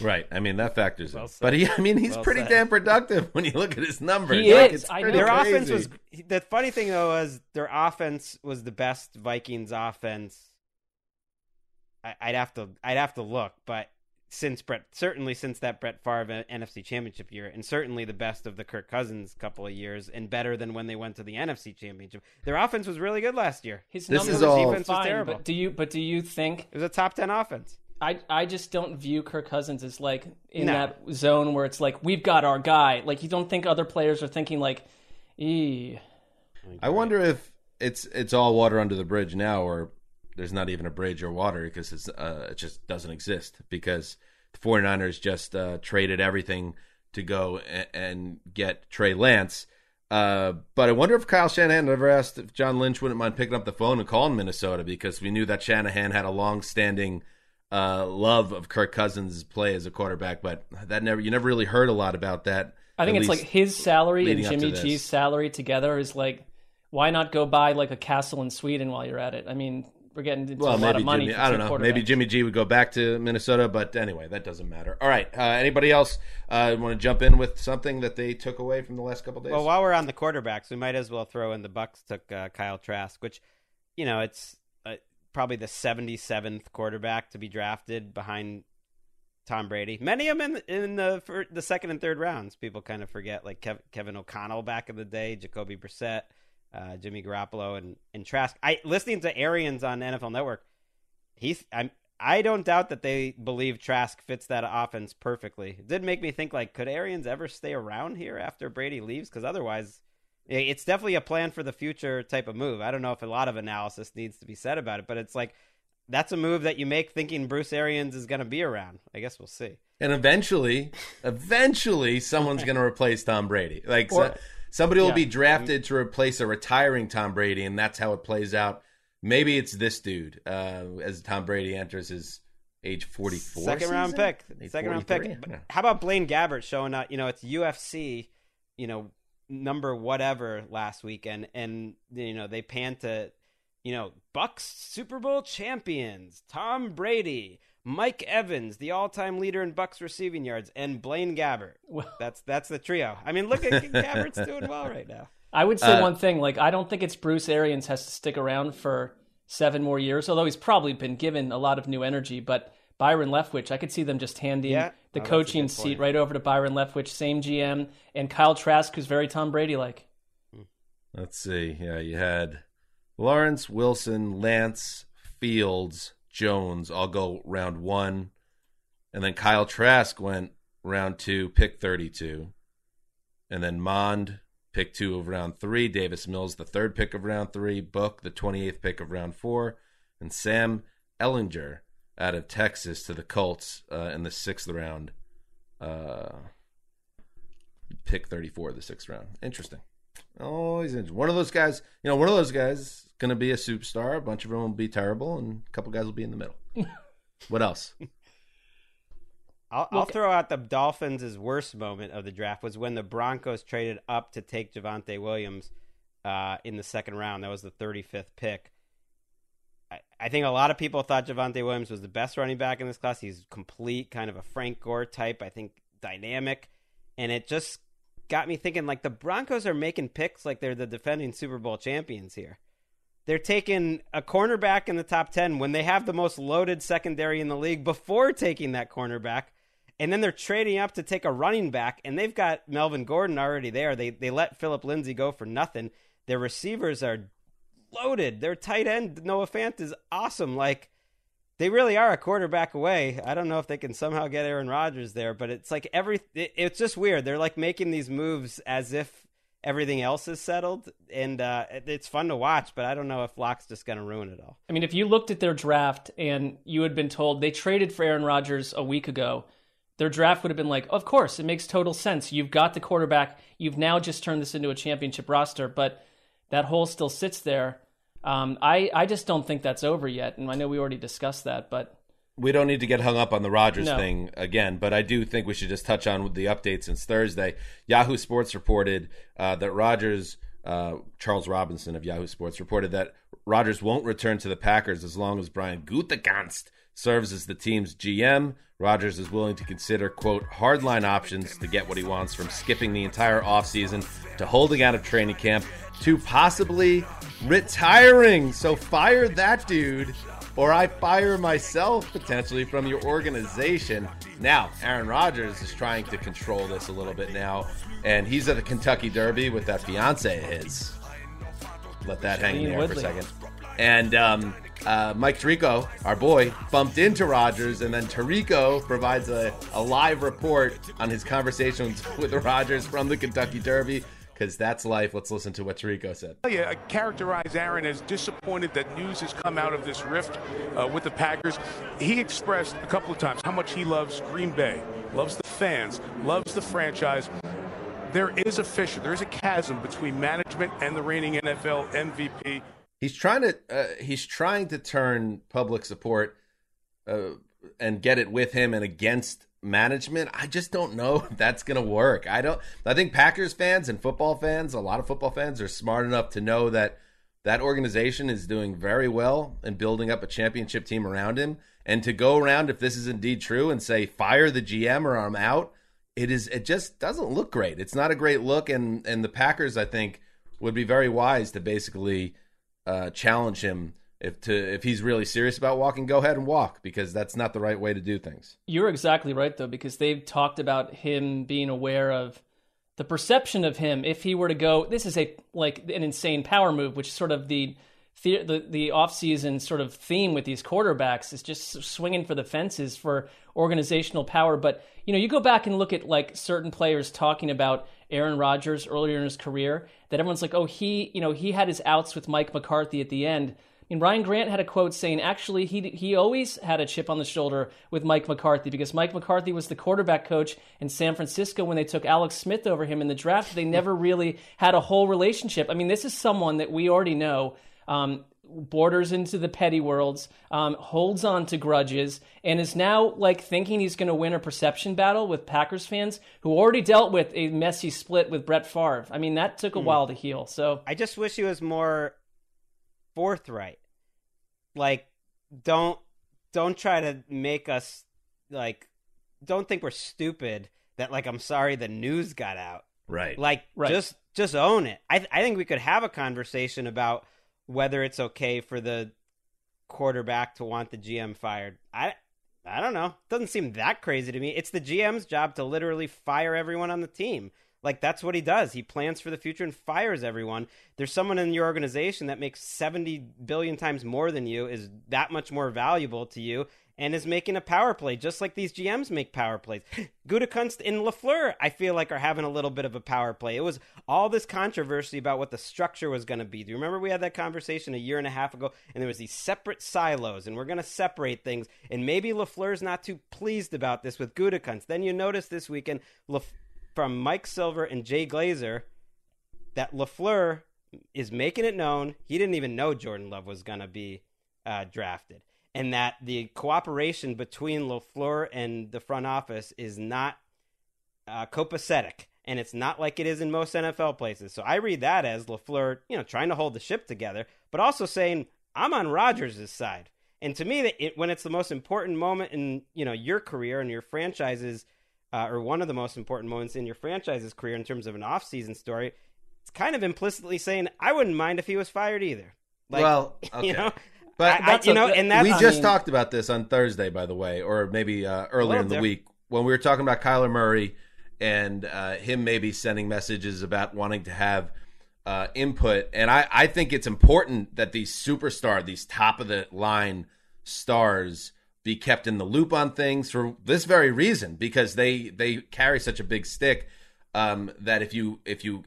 Right. I mean that factors well in. But he I mean he's well pretty said. damn productive when you look at his numbers. He like, is. I know. Their crazy. offense was the funny thing though was their offense was the best Vikings offense. I, would have to I'd have to look, but since Brett certainly since that Brett Favre NFC Championship year, and certainly the best of the Kirk Cousins couple of years, and better than when they went to the NFC Championship. Their offense was really good last year. His this numbers, is all defense fine, was terrible. But do you but do you think it was a top ten offense? I I just don't view Kirk Cousins as like in no. that zone where it's like we've got our guy. Like you don't think other players are thinking like, "Ee." I wonder if it's it's all water under the bridge now, or there's not even a bridge or water because it's uh, it just doesn't exist because the 49ers just uh, traded everything to go and, and get Trey Lance. Uh, but I wonder if Kyle Shanahan ever asked if John Lynch wouldn't mind picking up the phone and calling Minnesota because we knew that Shanahan had a long-standing uh, love of Kirk Cousins' play as a quarterback, but that never you never really heard a lot about that. I think it's like his salary and Jimmy G's salary together is like, why not go buy like a castle in Sweden while you're at it? I mean, we're getting into well, a lot of money. Jimmy, I don't know. Maybe Jimmy G would go back to Minnesota, but anyway, that doesn't matter. All right. Uh, anybody else uh, want to jump in with something that they took away from the last couple days? Well, while we're on the quarterbacks, we might as well throw in the Bucs took uh, Kyle Trask, which you know it's probably the 77th quarterback to be drafted behind Tom Brady. Many of them in, in the for the second and third rounds. People kind of forget, like Kev, Kevin O'Connell back in the day, Jacoby Brissett, uh, Jimmy Garoppolo, and and Trask. I listening to Arians on NFL Network. He's I'm I don't doubt that they believe Trask fits that offense perfectly. It did make me think like, could Arians ever stay around here after Brady leaves? Because otherwise, it's definitely a plan for the future type of move. I don't know if a lot of analysis needs to be said about it, but it's like that's a move that you make thinking Bruce Arians is going to be around. I guess we'll see. And eventually, eventually, someone's going to replace Tom Brady. Like or, so, somebody will yeah. be drafted to replace a retiring Tom Brady, and that's how it plays out. Maybe it's this dude uh, as Tom Brady enters his age 44 second season? round pick second round pick how about blaine gabbert showing up you know it's ufc you know number whatever last weekend, and you know they pan to, you know, Bucs Super Bowl champions, Tom Brady, Mike Evans, the all-time leader in Bucs receiving yards, and Blaine Gabbert. Well, that's that's the trio. I mean, look at Gabbert's doing well right now. I would say uh, one thing, like I don't think it's Bruce Arians has to stick around for seven more years, although he's probably been given a lot of new energy, but Byron Leftwich. I could see them just handing yeah. The oh, coaching seat right over to Byron Leftwich, same GM, and Kyle Trask, who's very Tom Brady like. Let's see. Yeah, you had Lawrence, Wilson, Lance, Fields, Jones all go round one. And then Kyle Trask went round two, pick 32. And then Mond, pick two of round three. Davis Mills, the third pick of round three. Book, the 28th pick of round four. And Sam Ehlinger, out of Texas to the Colts uh, in the sixth round. Uh, pick 34 of the sixth round. Interesting. Always interesting. One of those guys, you know, one of those guys is going to be a superstar. A bunch of them will be terrible, and a couple guys will be in the middle. what else? I'll, I'll, throw out the Dolphins' worst moment of the draft was when the Broncos traded up to take Javonte Williams uh, in the second round. That was the 35th pick. I, think a lot of people thought Javonte Williams was the best running back in this class. He's complete, kind of a Frank Gore type. I think dynamic, and it just got me thinking. Like the Broncos are making picks like they're the defending Super Bowl champions here. They're taking a cornerback in the top ten when they have the most loaded secondary in the league before taking that cornerback. And then they're trading up to take a running back, and they've got Melvin Gordon already there. They they let Phillip Lindsay go for nothing. Their receivers are loaded. Their tight end Noah Fant is awesome. Like they really are a quarterback away. I don't know if they can somehow get Aaron Rodgers there, but it's like every it, it's just weird. They're like making these moves as if everything else is settled, and uh, it's fun to watch. But I don't know if Lock's just going to ruin it all. I mean, if you looked at their draft and you had been told they traded for Aaron Rodgers a week ago, their draft would have been like, of course, it makes total sense. You've got the quarterback. You've now just turned this into a championship roster, but that hole still sits there. Um, I I just don't think that's over yet, and I know we already discussed that, but we don't need to get hung up on the Rodgers No. thing again, but I do think we should just touch on the updates since Thursday. Yahoo Sports reported uh, that Rodgers, uh, Charles Robinson of Yahoo Sports, reported that Rodgers won't return to the Packers as long as Brian Gutekunst serves as the team's GM. Rodgers is willing to consider, quote, hardline options to get what he wants from skipping the entire offseason to holding out of training camp to possibly retiring. So fire that dude or I fire myself potentially from your organization. Now, Aaron Rodgers is trying to control this a little bit now, and he's at the Kentucky Derby with that fiance of his. Let that hang in there for a second. And um, uh, Mike Tirico, our boy, bumped into Rodgers, and then Tirico provides a, a live report on his conversations with Rodgers from the Kentucky Derby, because that's life. Let's listen to what Tirico said. I characterize Aaron as disappointed that news has come out of this rift uh, with the Packers. He expressed a couple of times how much he loves Green Bay, loves the fans, loves the franchise. There is a fissure, there is a chasm between management and the reigning NFL MVP. He's trying to uh, he's trying to turn public support uh, and get it with him and against management. I just don't know if that's going to work. I don't. I think Packers fans and football fans, a lot of football fans, are smart enough to know that that organization is doing very well and building up a championship team around him. And to go around, if this is indeed true, and say fire the GM or I'm out, it is. It just doesn't look great. It's not a great look, and and the Packers, I think, would be very wise to basically uh, challenge him if to if he's really serious about walking. Go ahead and walk because that's not the right way to do things. You're exactly right, though, because they've talked about him being aware of the perception of him if he were to go. This is a like an insane power move, which is sort of the the the, off-season sort of theme with these quarterbacks is just swinging for the fences for organizational power. But you know, you go back and look at like certain players talking about Aaron Rodgers earlier in his career, that everyone's like, oh, he you know he had his outs with Mike McCarthy at the end. I mean, Ryan Grant had a quote saying, actually, he he always had a chip on the shoulder with Mike McCarthy because Mike McCarthy was the quarterback coach in San Francisco when they took Alex Smith over him in the draft. They never really had a whole relationship. I mean, this is someone that we already know. Um, borders into the petty worlds, um, holds on to grudges, and is now like thinking he's going to win a perception battle with Packers fans who already dealt with a messy split with Brett Favre. I mean, that took a while to heal. So I just wish he was more forthright. Like, don't don't try to make us like don't think we're stupid that like I'm sorry the news got out. Right. Like Right. just just own it. I I think we could have a conversation about whether it's okay for the quarterback to want the GM fired. I I don't know. Doesn't seem that crazy to me. It's the GM's job to literally fire everyone on the team. Like that's what he does. He plans for the future and fires everyone. There's someone in your organization that makes 70 billion times more than you, is that much more valuable to you, and is making a power play, just like these GMs make power plays. Gutekunst and LaFleur, I feel like, are having a little bit of a power play. It was all this controversy about what the structure was going to be. Do you remember we had that conversation a year and a half ago? And there was these separate silos, and we're going to separate things. And maybe LaFleur's not too pleased about this with Gutekunst. Then you notice this weekend Laf- from Mike Silver and Jay Glazer that LaFleur is making it known he didn't even know Jordan Love was going to be uh, drafted. And that the cooperation between LaFleur and the front office is not uh, copacetic. And it's not like it is in most NFL places. So I read that as LaFleur, you know, trying to hold the ship together, but also saying, I'm on Rodgers' side. And to me, that it, when it's the most important moment in you know your career and your franchise's, uh, or one of the most important moments in your franchise's career in terms of an off-season story, it's kind of implicitly saying I wouldn't mind if he was fired either. Like, well, okay. you know, but I, I, you know, and that's we I just mean, talked about this on Thursday, by the way, or maybe uh, earlier in the different. week when we were talking about Kyler Murray and uh, him maybe sending messages about wanting to have uh, input. And I, I think it's important that these superstar, these top of the line stars, be kept in the loop on things for this very reason because they they carry such a big stick um, that if you if you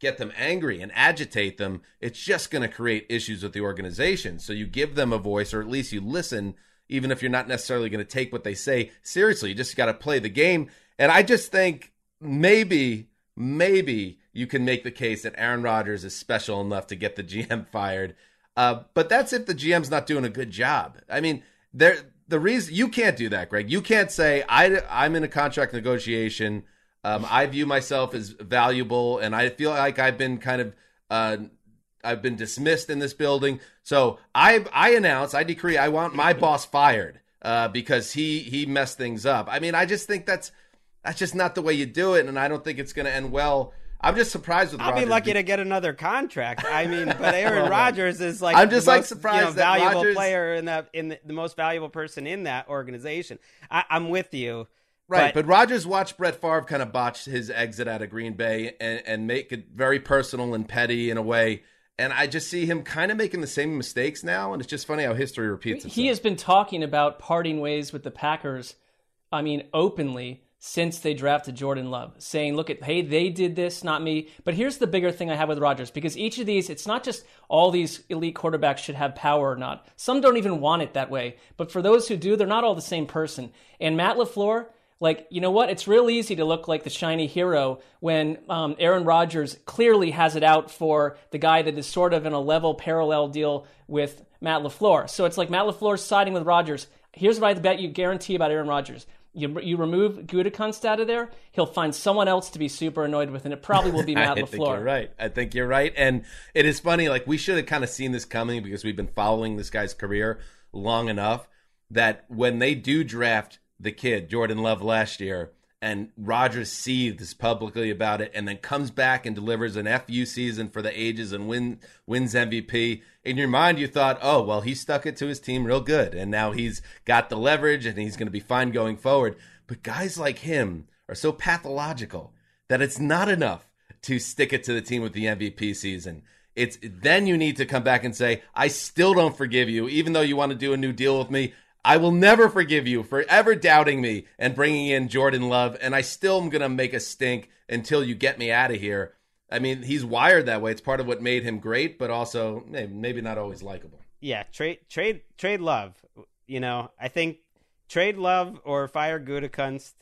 get them angry and agitate them, it's just going to create issues with the organization. So you give them a voice, or at least you listen, even if you're not necessarily going to take what they say seriously. You just got to play the game. And I just think maybe, maybe you can make the case that Aaron Rodgers is special enough to get the GM fired. Uh, but that's if the GM's not doing a good job. I mean, there the reason you can't do that, Greg. You can't say I I'm in a contract negotiation. Um, I view myself as valuable, and I feel like I've been kind of uh, I've been dismissed in this building. So I I announce, I decree, I want my boss fired uh, because he he messed things up. I mean, I just think that's that's just not the way you do it, and I don't think it's going to end well. I'm just surprised with. I'll Rodgers be lucky to get another contract. I mean, but Aaron Rodgers is like I'm just, the like, most, surprised you know, valuable Rodgers- player in that in the, the most valuable person in that organization. I, I'm with you. Right, but, Rodgers watched Brett Favre kind of botch his exit out of Green Bay and, and make it very personal and petty in a way. And I just see him kind of making the same mistakes now, and it's just funny how history repeats itself. He has been talking about parting ways with the Packers, I mean, openly since they drafted Jordan Love, saying, look at, hey, they did this, not me. But here's the bigger thing I have with Rodgers, because each of these, it's not just all these elite quarterbacks should have power or not. Some don't even want it that way. But for those who do, they're not all the same person. And Matt LaFleur, like, you know what? It's real easy to look like the shiny hero when um, Aaron Rodgers clearly has it out for the guy that is sort of in a level parallel deal with Matt LaFleur. So it's like Matt LaFleur's siding with Rodgers. Here's what I bet you guarantee about Aaron Rodgers. You, you remove Gutekunst out of there, he'll find someone else to be super annoyed with, and it probably will be Matt I LaFleur. think you're right. I think you're right. And it is funny, like we should have kind of seen this coming because we've been following this guy's career long enough that when they do draft the kid, Jordan Love last year, and Rodgers seethes publicly about it and then comes back and delivers an FU season for the ages and win, wins MVP. In your mind, you thought, oh, well, he stuck it to his team real good. And now he's got the leverage and he's going to be fine going forward. But guys like him are so pathological that it's not enough to stick it to the team with the MVP season. It's then you need to come back and say, I still don't forgive you, even though you want to do a new deal with me. I will never forgive you for ever doubting me and bringing in Jordan Love, and I still am going to make a stink until you get me out of here. I mean, he's wired that way. It's part of what made him great, but also maybe, not always likable. Yeah, trade trade trade Love. You know, I think trade Love or fire Gutekunst.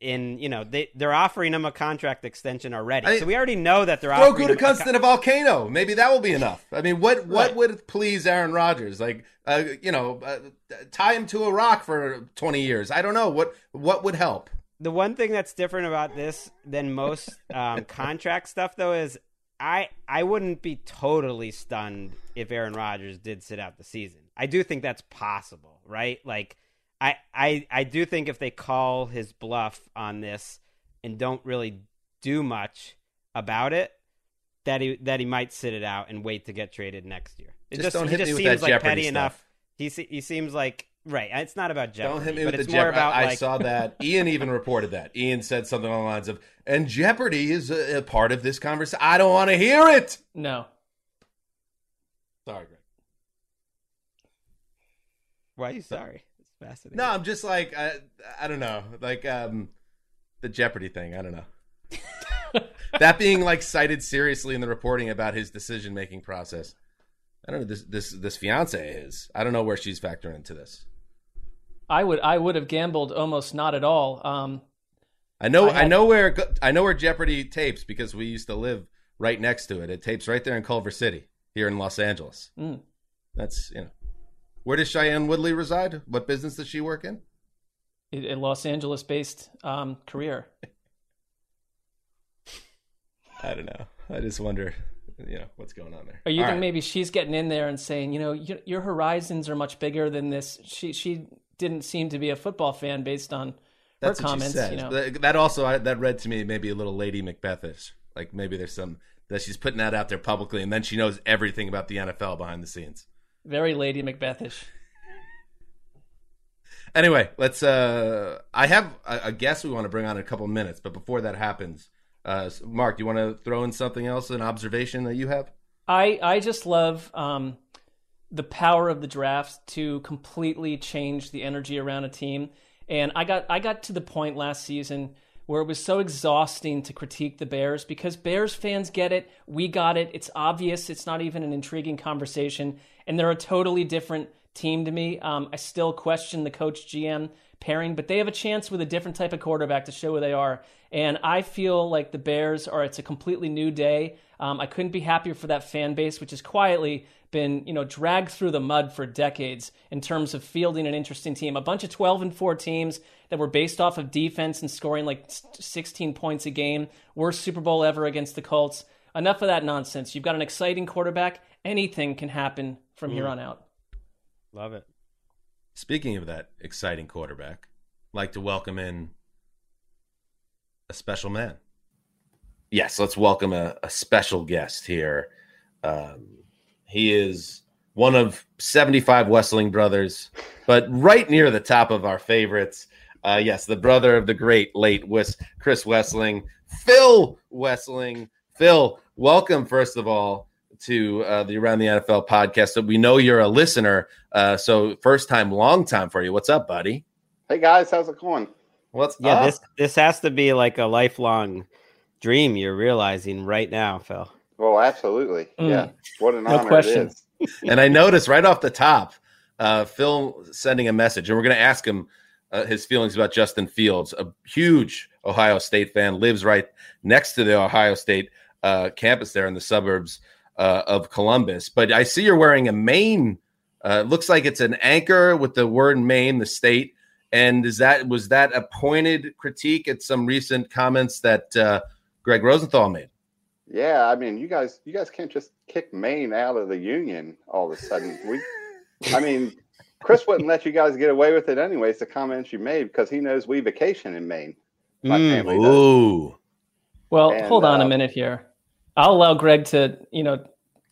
In you know they they're offering him a contract extension already, I- so we already know that they're Throw offering him a Gutekunst in a volcano. Maybe that will be enough. I mean, what what Right. would please Aaron Rodgers? Like, uh, you know, uh, tie him to a rock for twenty years. I don't know what what would help. the one thing that's different about this than most um, contract stuff though is I I wouldn't be totally stunned if Aaron Rodgers did sit out the season. I do think that's possible, right? Like I I I do think if they call his bluff on this and don't really do much about it, that he that he might sit it out and wait to get traded next year. It Just just, don't he hit just me with seems that like Jeopardy petty stuff. enough. He he seems like right. It's not about Jeopardy, Don't hit me but with it's the more Jeopardy. about I, like I saw that. Ian even reported that. Ian said something along the lines of, "And Jeopardy is a, a part of this conversation." I don't want to hear it. No. Sorry, Greg. Why are you sorry? Fascinating. No, I'm just like I, I don't know, like um, the Jeopardy thing. I don't know. that being like cited seriously in the reporting about his decision making process. I don't know this this this fiance is. I don't know where she's factoring into this. I would I would have gambled almost not at all. Um, I know I I, know where I know where Jeopardy tapes because we used to live right next to it. It tapes right there in Culver City here in Los Angeles. Mm. That's you know. Where does Shailene Woodley reside? What business does she work in? a Los Angeles based um, career. I don't know. I just wonder. you know what's going on there. Or you All think right. maybe she's getting in there and saying, you know, your, your horizons are much bigger than this. She she didn't seem to be a football fan based on That's her comments. You know, That- That also I, that read to me maybe a little Lady Macbethish. Like maybe there's some that she's putting that out there publicly, and then she knows everything about the NFL behind the scenes. Very Lady Macbethish. Anyway, let's. uh I have a, a guest we want to bring on in a couple minutes, but before that happens, uh Marc, do you want to throw in something else, an observation that you have? I I just love um, the power of the draft to completely change the energy around a team. And I got I got to the point last season where it was so exhausting to critique the Bears because Bears fans get it, we got it. It's obvious. It's not even an intriguing conversation, and they're a totally different team to me. Um, I still question the coach GM pairing, but they have a chance with a different type of quarterback to show who they are. And I feel like the Bears are, it's a completely new day. Um, I couldn't be happier for that fan base, which has quietly been, you know, dragged through the mud for decades in terms of fielding an interesting team. A bunch of 12 and 4 teams that were based off of defense and scoring like 16 points a game. Worst Super Bowl ever against the Colts. Enough of that nonsense. You've got an exciting quarterback. Anything can happen from here on out. Love it. Speaking of that exciting quarterback, I'd like to welcome in a special man. Yes, let's welcome a, a special guest here. Um, he is one of 75 Wesseling brothers, but right near the top of our favorites. Uh, yes, the brother of the great late Wes- Chris Wesseling, Phil Wesseling. Phil, welcome, first of all, to uh, the Around the NFL podcast. So we know you're a listener. Uh, so first time, long time for you. What's up, buddy? Hey guys, how's it going? What's Yeah, up? this this has to be like a lifelong dream you're realizing right now, Phil. Well, absolutely. Mm. Yeah. What an No honor question. it is. and I noticed right off the top, uh, Phil sending a message, and we're going to ask him uh, his feelings about Justin Fields, a huge Ohio State fan, lives right next to the Ohio State uh, campus there in the suburbs uh, of Columbus. But I see you're wearing a Maine. Uh, looks like it's an anchor with the word Maine, the state. And is that was that a pointed critique at some recent comments that uh, Greg Rosenthal made? Yeah, I mean, you guys, you guys can't just kick Maine out of the union all of a sudden. We, I mean, Chris wouldn't let you guys get away with it anyways. The comments you made because he knows we vacation in Maine. My Mm. family does. Ooh. Well, And, hold on a uh, minute here. I'll allow Greg to, you know,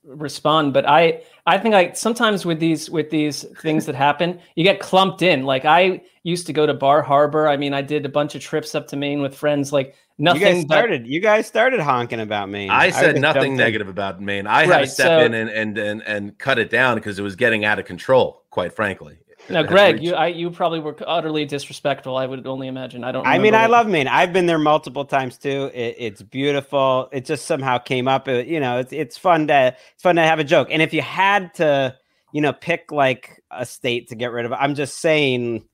respond, but I I think I sometimes with these with these things that happen, you get clumped in. Like I used to go to Bar Harbor. I mean, I did a bunch of trips up to Maine with friends. Like nothing you guys but- started. You guys started honking about Maine. I said just nothing jumped in. negative about Maine. I had to step so- in and, and and and cut it down because it was getting out of control. Quite frankly. Now, Greg, you I, you probably were utterly disrespectful. I would only imagine. I don't. I mean, I what- love Maine. I've been there multiple times too. It, it's beautiful. It just somehow came up. It- you know, it's it's fun to it's fun to have a joke. And if you had to, you know, pick like a state to get rid of, I'm just saying,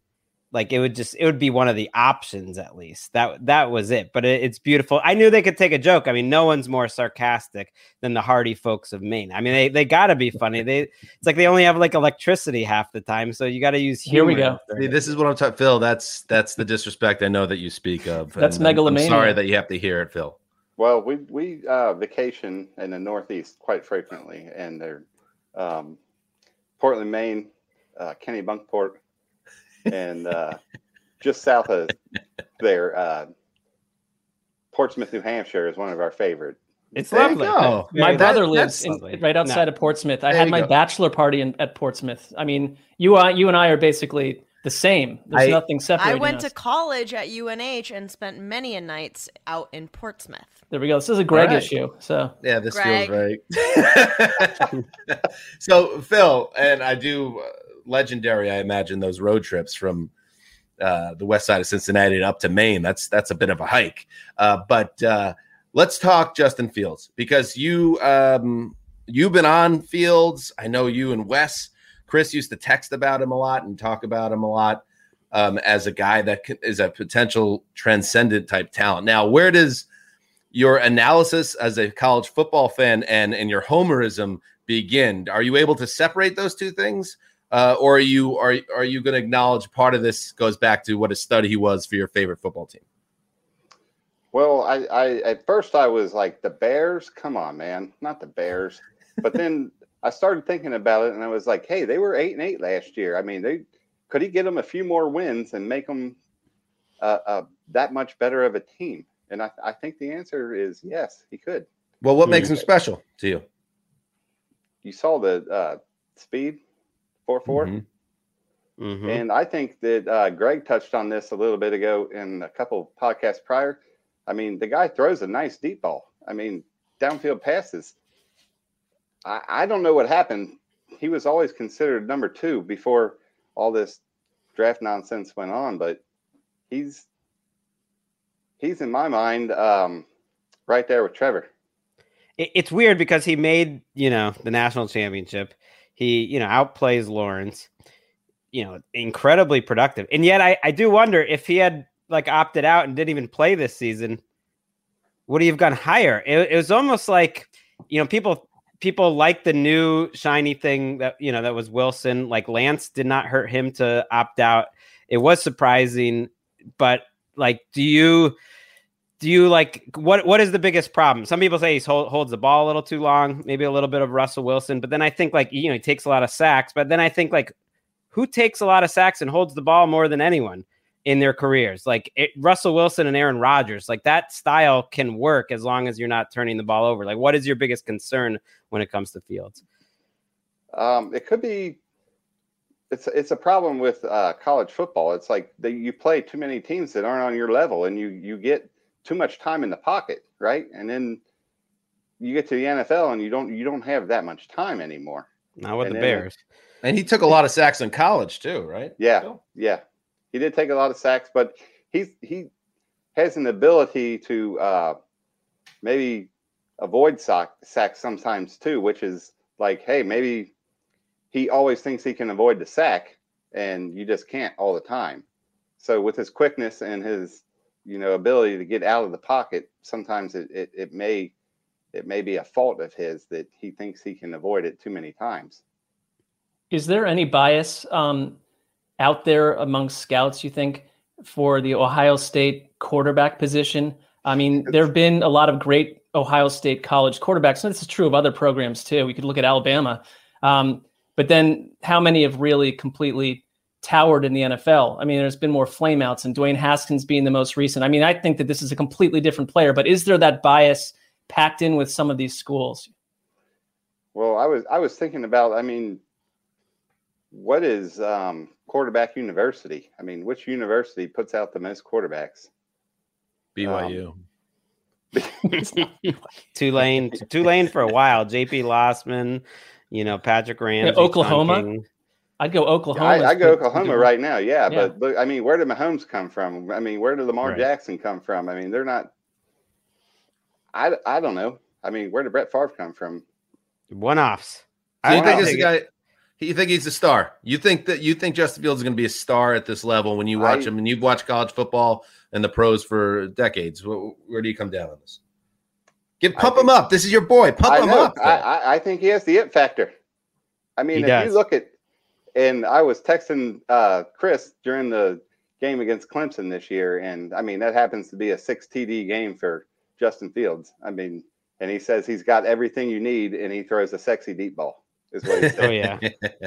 like it would just it would be one of the options at least. That that was it. But it, it's beautiful. I knew they could take a joke. I mean, no one's more sarcastic than the hardy folks of Maine. I mean, they they got to be funny. They it's like they only have like electricity half the time, so you got to use. Here we go. See, this is what I'm talking, Phil. That's that's the disrespect I know that you speak of. That's and megalomania. I'm sorry that you have to hear it, Phil. Well, we we uh, vacation in the Northeast quite frequently, and they're um, Portland, Maine, uh, Kennebunkport, and uh, just south of there, uh, Portsmouth, New Hampshire is one of our favorite. It's There you lovely. go. My Very- brother that- lives in, right outside No. of Portsmouth. I There had my go. bachelor party in, at Portsmouth. I mean, you uh, you and I are basically the same. There's I- nothing I went us. to college at UNH and spent many a nights out in Portsmouth. There we go. This is a Greg All right. issue. So Yeah, this Greg. feels right. so, Phil, and I do uh, legendary. I imagine those road trips from uh, the west side of Cincinnati up to Maine. That's that's a bit of a hike. Uh, but uh, let's talk Justin Fields because you um, you've been on Fields. I know you and Wes. Chris used to text about him a lot and talk about him a lot um, as a guy that is a potential transcendent type talent. Now, where does your analysis as a college football fan and and your homerism begin? Are you able to separate those two things, uh, or are you are are you going to acknowledge part of this goes back to what a study he was for your favorite football team? Well, I, I at first I was like the Bears. Come on, man, not the Bears. But then I started thinking about it, and I was like, hey, they were eight and eight last year. I mean, they could he get them a few more wins and make them uh, uh, that much better of a team? And I, I think the answer is yes, he could. Well, what makes him special to you? You saw the uh, speed four four. Mhm. And I think that uh, Greg touched on this a little bit ago in a couple podcasts prior. I mean, the guy throws a nice deep ball. I mean, downfield passes. I, I don't know what happened. He was always considered number two before all this draft nonsense went on, but he's he's in my mind um, right there with Trevor. It's weird because he made you know the national championship. He you know outplays Lawrence. You know, incredibly productive, and yet I I do wonder if he had like opted out and didn't even play this season, would he have gone higher? It, it was almost like you know people people like the new shiny thing that you know that was Wilson. Like Lance did not hurt him to opt out. It was surprising, but like, do you? Do you like what what is the biggest problem some people say he hold, holds the ball a little too long maybe a little bit of russell wilson but then i think like you know he takes a lot of sacks but then i think like who takes a lot of sacks and holds the ball more than anyone in their careers like it, russell wilson and aaron rodgers like that style can work as long as you're not turning the ball over like what is your biggest concern when it comes to fields Um, it could be. It's it's a problem with uh, college football. It's like they, you play too many teams that aren't on your level, and you you get too much time in the pocket, right? And then you get to the NFL, and you don't you don't have that much time anymore. not with And the then- bears And he took a lot of sacks in college too, right? Yeah, yeah, he did take a lot of sacks, but he's he has an ability to uh, maybe avoid sack, sacks sometimes too, which is like, hey, maybe he always thinks he can avoid the sack, and you just can't all the time. So with his quickness and his you know ability to get out of the pocket, sometimes it, it, it may it may be a fault of his that he thinks he can avoid it too many times. Is there any bias um, out there among scouts, you think, for the Ohio State quarterback position? I mean, there have been a lot of great Ohio State college quarterbacks, and this is true of other programs too. We could look at Alabama. Um, but then how many have really completely towered in the NFL? I mean, there's been more flameouts, and Dwayne Haskins being the most recent. I mean, I think that this is a completely different player, but is there that bias packed in with some of these schools? Well, I was I was thinking about. I mean, what is um, quarterback university? I mean, which university puts out the most quarterbacks? BYU. Tulane, Tulane for a while. J.P. Losman, you know Patrick Ramsey, Oklahoma? Tonking. I'd go Oklahoma. I, I go Oklahoma right now. Yeah, Yeah. but look, I mean, where did Mahomes come from? I mean, where did Lamar Right. Jackson come from? I mean, they're not. I, I don't know. I mean, where did Brett Favre come from? One offs. You I think don't this guy? You think he's a star? You think that you think Justin Fields is going to be a star at this level when you watch I- him and you've watched college football and the pros for decades? Where, where do you come down on this? Give pump him up. This is your boy. Pump I him know. up. I, I, I think he has the it factor. I mean, He if does. you look at, and I was texting uh, Chris during the game against Clemson this year, and I mean that happens to be a six TD game for Justin Fields. I mean, and he says he's got everything you need, and he throws a sexy deep ball. Is what he Oh yeah,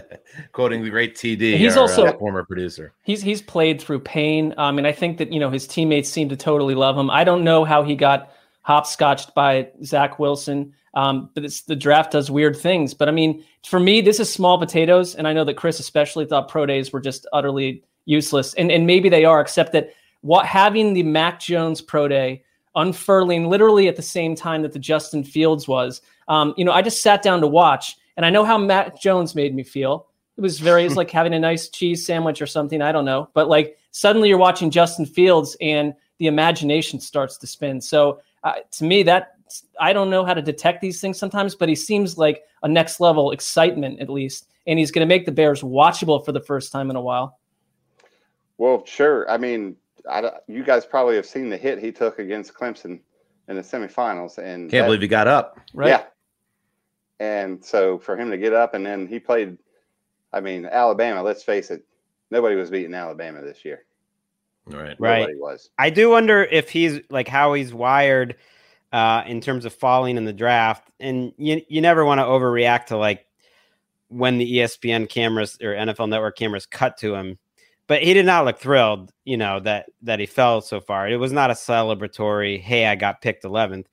Quoting the great TD, He's our, also- uh, former producer. He's he's played through pain. Um, mean, I think that you know his teammates seem to totally love him. I don't know how he got hopscotched by Zach Wilson. Um, but it's the draft does weird things. But I mean, for me, this is small potatoes, and I know that Chris especially thought pro days were just utterly useless, and and maybe they are, except that what having the Mac Jones pro day unfurling literally at the same time that the Justin Fields was. Um, you know, I just sat down to watch, and I know how Mac Jones made me feel. It was very, it was like having a nice cheese sandwich or something. I don't know, but like suddenly you're watching Justin Fields, and the imagination starts to spin. So uh, to me, that I don't know how to detect these things sometimes, but he seems like a next level excitement at least, and he's going to make the Bears watchable for the first time in a while. Well, sure. I mean, I, you guys probably have seen the hit he took against Clemson in the semifinals, and Can't that- believe he got up. Right? Yeah. And so for him to get up and then he played, I mean, Alabama, let's face it, nobody was beating Alabama this year. Right. Right. Nobody was. I do wonder if he's like how he's wired uh, in terms of falling in the draft. And you you never want to overreact to like when the ESPN cameras or NFL Network cameras cut to him. But he did not look thrilled, you know, that that he fell so far. It was not a celebratory, "Hey, I got picked 11th,"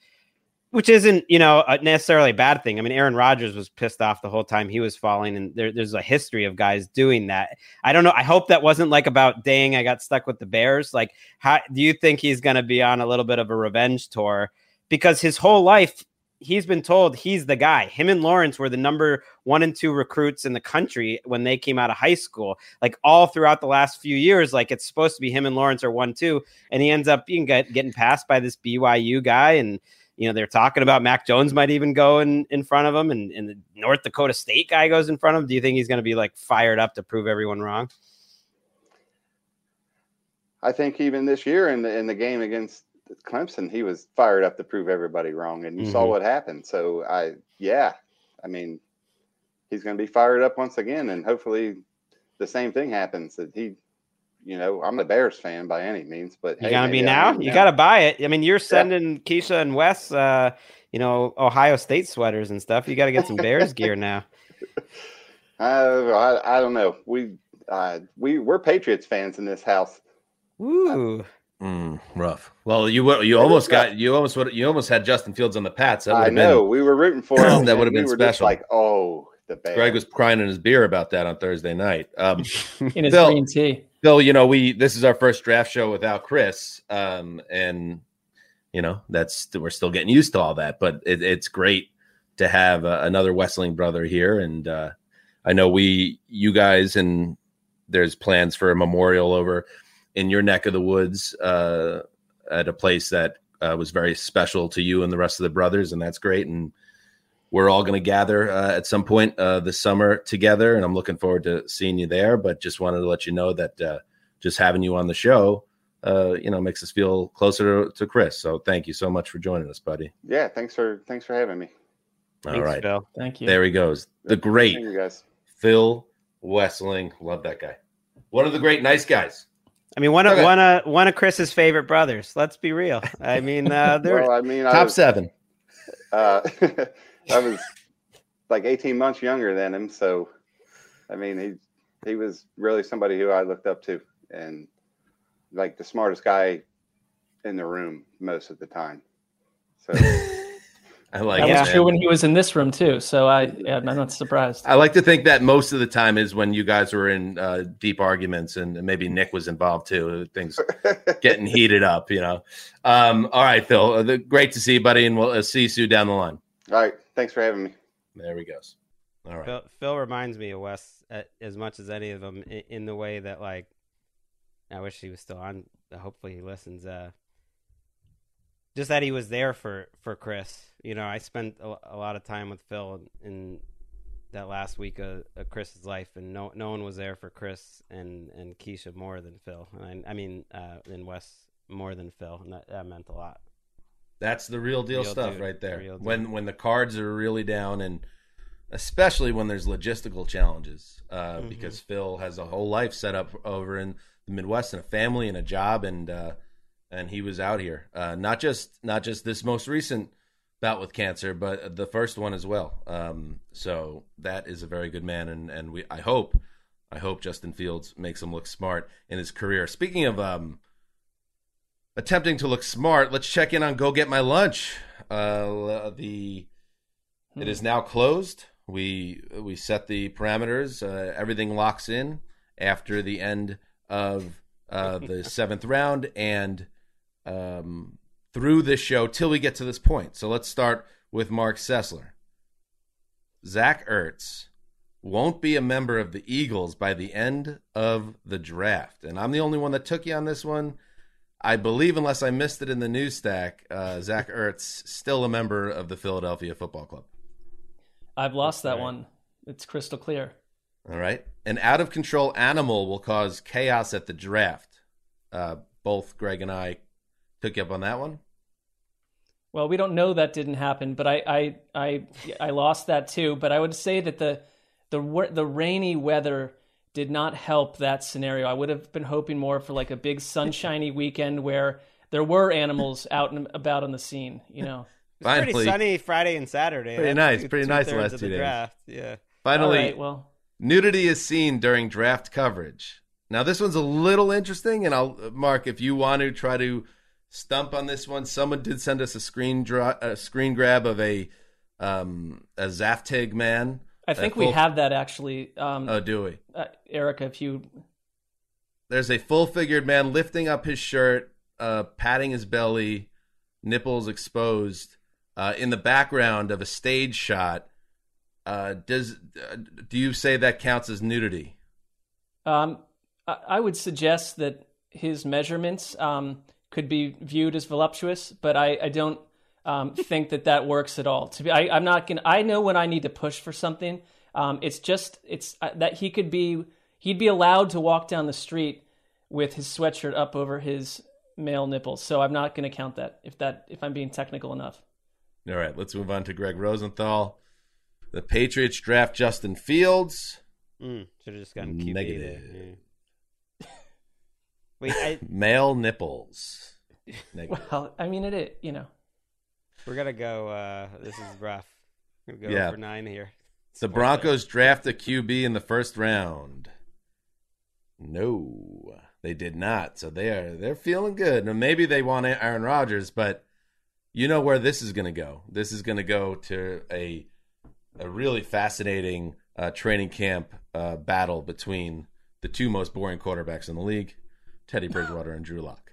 which isn't, you know, necessarily a bad thing. I mean, Aaron Rodgers was pissed off the whole time he was falling, and there, there's a history of guys doing that. I don't know. I hope that wasn't like about, dang, I got stuck with the Bears. Like, how do you think he's going to be on a little bit of a revenge tour? Because his whole life, he's been told he's the guy. Him and Lawrence were the number one and two recruits in the country when they came out of high school. Like all throughout the last few years, like it's supposed to be him and Lawrence are one two, and he ends up being get, getting passed by this BYU guy and you know, they're talking about Mac Jones might even go in, in front of him, and, and the North Dakota State guy goes in front of him. Do you think he's going to be like fired up to prove everyone wrong? I think even this year in the in the game against Clemson, he was fired up to prove everybody wrong, and you saw Mhm. what happened. So I, yeah, I mean, he's going to be fired up once again, and hopefully, the same thing happens. That he, you know, I'm a Bears fan by any means, but You hey, gotta be maybe now. You now. gotta buy it. I mean, you're sending Keisha and Wes, uh, you know, Ohio State sweaters and stuff. You got to get some Bears gear now. Uh, I, I don't know. We, uh, we we're Patriots fans in this house. Woo. Mm, rough. Well, you were- you almost got you almost you almost had Justin Fields on the Pats. That I know been we were rooting for him. that would have we been were just special. Like, oh, the Bears. Greg was crying in his beer about that on Thursday night. Um, in his Phil- green tea. Phil, you know, we this is our first draft show without Chris, um, and you know that's we're still getting used to all that, but it, it's great to have uh, another Wesseling brother here, and uh, I know we, you guys, and there's plans for a memorial over in your neck of the woods uh, at a place that uh, was very special to you and the rest of the brothers, and that's great, and we're all going to gather uh, at some point uh, this summer together, and I'm looking forward to seeing you there. But just wanted to let you know that uh, just having you on the show, uh, you know, makes us feel closer to, to Chris. So thank you so much for joining us, buddy. Yeah, thanks for thanks for having me. All Thanks, right, Phil. Thank you. there he goes, the great you guys. Phil Wesseling. Love that guy. One of the great nice guys. I mean, one of Okay. one of one of Chris's favorite brothers. Let's be real. I mean, uh, they're Well, I mean, I Top was, seven. Uh, I was like 18 months younger than him, so I mean, he he was really somebody who I looked up to, and like the smartest guy in the room most of the time. So I like That it, was man. true when he was in this room too. So I, yeah, I'm not surprised. I like to think that most of the time is when you guys were in uh, deep arguments, and maybe Nick was involved too. Things getting heated up, you know. Um, all right, Phil. Uh, the, great to see you, buddy, and we'll uh, see you soon down the line. All right, thanks for having me. There he goes. All right. Phil, Phil reminds me of Wes uh, as much as any of them in, in the way that like I wish he was still on. Hopefully he listens. Uh, just that he was there for for Chris. You know, I spent a, a lot of time with Phil in, in that last week of, of Chris's life, and no no one was there for Chris and and Keisha more than Phil. And I, I mean, uh, and Wes more than Phil, and that, that meant a lot. That's the real deal Real stuff dude. right there. When when the cards are really down, and especially when there's logistical challenges, uh, Mhm. because Phil has a whole life set up over in the Midwest and a family and a job, and uh, and he was out here. Uh, not just not just this most recent bout with cancer, but the first one as well. Um, so that is a very good man, and and we I hope I hope Justin Fields makes him look smart in his career. Speaking of um, attempting to look smart, let's check in on Go Get My Lunch. Uh, the it is now closed. We we set the parameters. Uh, everything locks in after the end of uh, the seventh round and um, through this show till we get to this point. So let's start with Marc Sessler. Zach Ertz won't be a member of the Eagles by the end of the draft, and I'm the only one that took you on this one. I believe, unless I missed it in the news stack, uh, Zach Ertz still a member of the Philadelphia Football Club. I've lost that one. It's crystal clear. All right. An out of control animal will cause chaos at the draft. Uh, both Greg and I took you up on that one. Well, we don't know that didn't happen, but I I I, I lost that too. But I would say that the the the rainy weather did not help that scenario. I would have been hoping more for like a big sunshiny weekend where there were animals out and about on the scene. You know, It's pretty Finally. sunny Friday and Saturday. Pretty That's nice, two- pretty nice the two-thirds last two the days. Draft. Yeah. Finally, All right, well, nudity is seen during draft coverage. Now, this one's a little interesting, and I'll Mark if you want to try to stump on this one. Someone did send us a screen dra- a screen grab of a um, a Zaftig man. I think we full- have that actually. Um, Oh, do we? uh, Erica, if you There's a full figured man lifting up his shirt, uh, patting his belly, nipples exposed, uh, in the background of a stage shot. Uh, does uh, do you say that counts as nudity? Um, I, I would suggest that his measurements um, could be viewed as voluptuous, but I, I don't um, think that that works at all. To be, I, I'm not gonna. I know when I need to push for something. Um, it's just it's uh, that he could be he'd be allowed to walk down the street with his sweatshirt up over his male nipples. So I'm not going to count that if that if I'm being technical enough. All right, let's move on to Greg Rosenthal. The Patriots draft Justin Fields. Mm, Should have just gotten QB Negative. Yeah. Wait, I, Male nipples. Negative. Well, I mean it. it you know. We're gonna go. Uh, this is rough. We're gonna go Yeah. for nine here. The Broncos draft a QB in the first round. No, they did not. So they are they're feeling good. Now maybe they want Aaron Rodgers, but you know where this is going to go. This is going to go to a a really fascinating uh, training camp uh, battle between the two most boring quarterbacks in the league, Teddy Bridgewater and Drew Lock.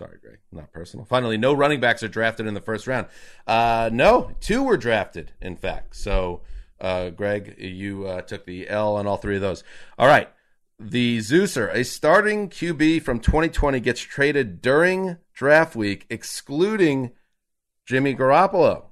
Sorry, Greg. Not personal. Finally, no running backs are drafted in the first round. Uh, no, two were drafted, in fact. So, uh, Greg, you uh, took the L on all three of those. All right. The Zeuser, a starting QB from 2020, gets traded during draft week, excluding Jimmy Garoppolo.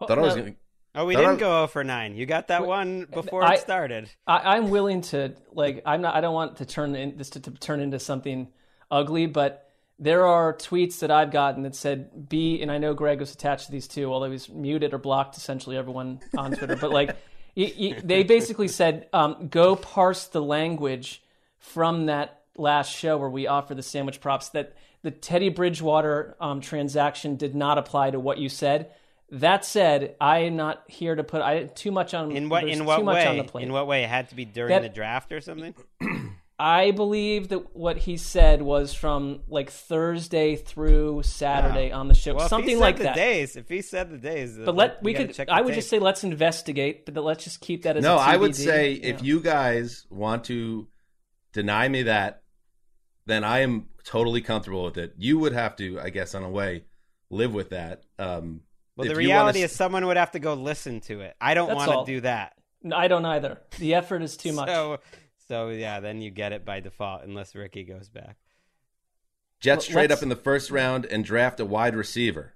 Thought I was no. going to. Oh, we didn't go for nine. You got that one before I- it started. I, I'm willing to like. I'm not. I don't want to turn in, this to, to turn into something ugly, but there are tweets that I've gotten that said B, and I know Greg was attached to these too, although he's muted or blocked essentially everyone on Twitter. but like, y y they basically said, um, go parse the language from that last show where we offer the sandwich props. That the Teddy Bridgewater um, transaction did not apply to what you said. That said, I am not here to put I too much on In what in what way? on the plate. In what way? It had to be during That- the draft or something. I believe that what he said was from like Thursday through Saturday on the show, Well, if he something said like the that. days, if he said the days, But let we could. check I would tape. just say let's investigate, but let's just keep that as No, a I would TBD. say if you guys want to deny me that, then I am totally comfortable with it. You would have to, I guess, on a way, live with that. Um, Well, the you wanna reality is someone would have to go listen to it. I don't want to do that. No, I don't either. The effort is too much. So, so yeah, then you get it by default unless Ricky goes back. Jets Well, trade up in the first round and draft a wide receiver.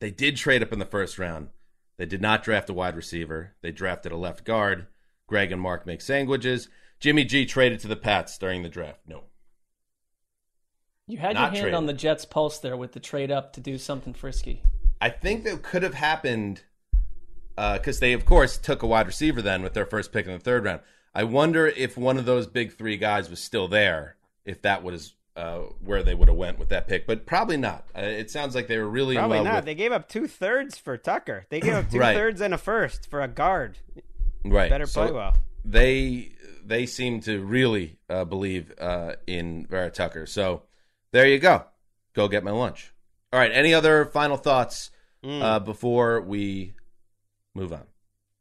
They did trade up in the first round. They did not draft a wide receiver. They drafted a left guard. Greg and Mark make sandwiches. Jimmy G traded to the Pats during the draft. No. you had not your hand on the Jets' pulse there with the trade up to do something frisky. I think that could have happened uh, because they, of course, took a wide receiver then with their first pick in the third round. I wonder if one of those big three guys was still there, if that was uh, where they would have went with that pick, but probably not. Uh, it sounds like they were really Probably not. with They gave up two thirds for Tucker. They gave up two Right. thirds and a first for a guard. right. Better play So well. They they seem to really uh, believe uh, in Vera Tucker. So there you go. Go get my lunch. All right. Any other final thoughts Mm. uh, before we move on?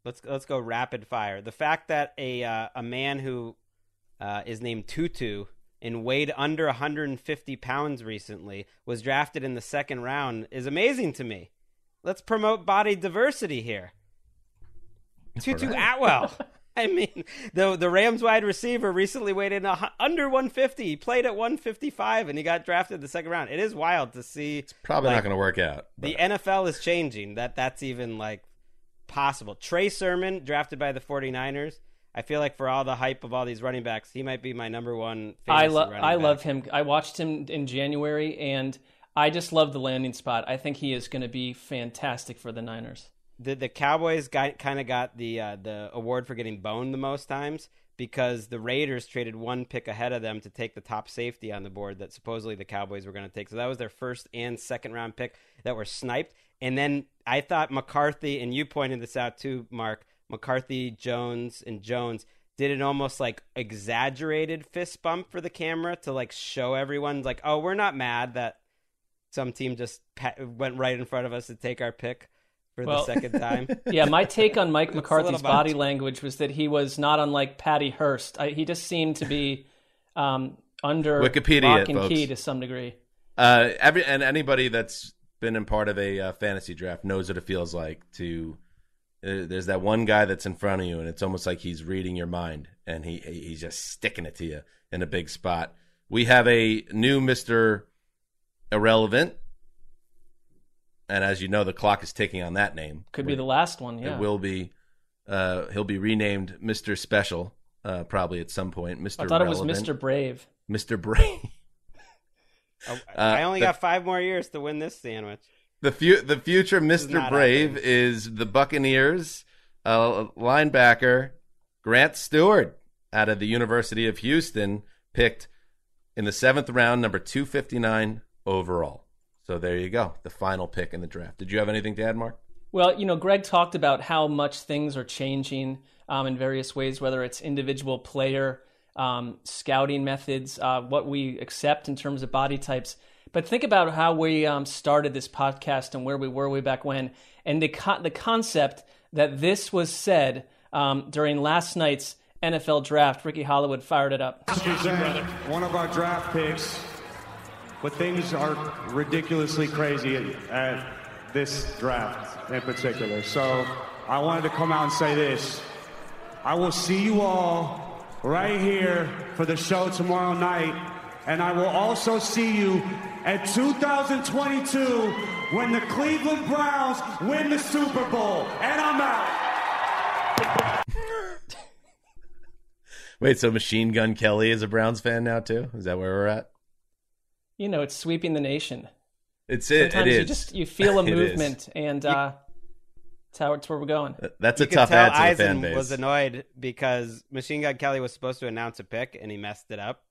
Let's let's go rapid fire. The fact that a uh, a man who uh, is named Tutu and weighed under 150 pounds recently was drafted in the second round is amazing to me. Let's promote body diversity here. Tutu Atwell. I mean, the the Rams wide receiver recently weighed in a, under 150. He played at 155 and he got drafted the second round. It is wild to see. It's probably like, not going to work out. the NFL is changing. That that's even like possible. Trey Sermon drafted by the 49ers. I feel like for all the hype of all these running backs, he might be my number one. I love. I back. love him. I watched him in January, and I just love the landing spot. I think he is going to be fantastic for the Niners. the the Cowboys got kind of got the uh, the award for getting boned the most times because the Raiders traded one pick ahead of them to take the top safety on the board that supposedly the Cowboys were going to take. So that was their first and second round pick that were sniped. And then I thought McCarthy and you pointed this out too, Mark. McCarthy, Jones, and Jones did an almost like exaggerated fist bump for the camera to like show everyone like, oh, we're not mad that some team just went right in front of us to take our pick for well, the second time. yeah, my take on Mike McCarthy's body language was that he was not unlike Patty Hearst. I, he just seemed to be um, under Wikipedia lock and folks. key to some degree. Uh, every and anybody that's been in part of a uh, fantasy draft knows what it feels like to. Uh, there's that one guy that's in front of you, and it's almost like he's reading your mind, and he he's just sticking it to you in a big spot. We have a new Mister Irrelevant and as you know, the clock is ticking on that name. Could be the last one. Yeah, it will be. Uh, he'll be renamed Mister Special, uh, probably at some point. Mister. I thought Relevant. it was Mister Brave. Mister Brave. oh, I only the, got five more years to win this sandwich. The fu- the future Mister Brave happening. is the Buccaneers uh, linebacker Grant Stewart out of the University of Houston, picked in the seventh round, number two fifty nine overall. So there you go, the final pick in the draft. Did you have anything to add, Mark? Well, you know, Greg talked about how much things are changing um, in various ways, whether it's individual player um, scouting methods, uh, what we accept in terms of body types. But think about how we um, started this podcast and where we were way back when, and the co- the concept that this was said um, during last night's NFL draft. Ricky Hollywood fired it up. One of our draft picks but things are ridiculously crazy at this draft in particular. So I wanted to come out and say this. I will see you all right here for the show tomorrow night. And I will also see you at 2022 when the Cleveland Browns win the Super Bowl. And I'm out. Wait, so Machine Gun Kelly is a Browns fan now too? Is that where we're at? you know, it's sweeping the nation. It's it. Sometimes it is. You just you feel a movement, and uh, that's how it's where we're going. That's a you tough tell ad to Eisen the fan base. was annoyed because Machine Gun Kelly was supposed to announce a pick and he messed it up,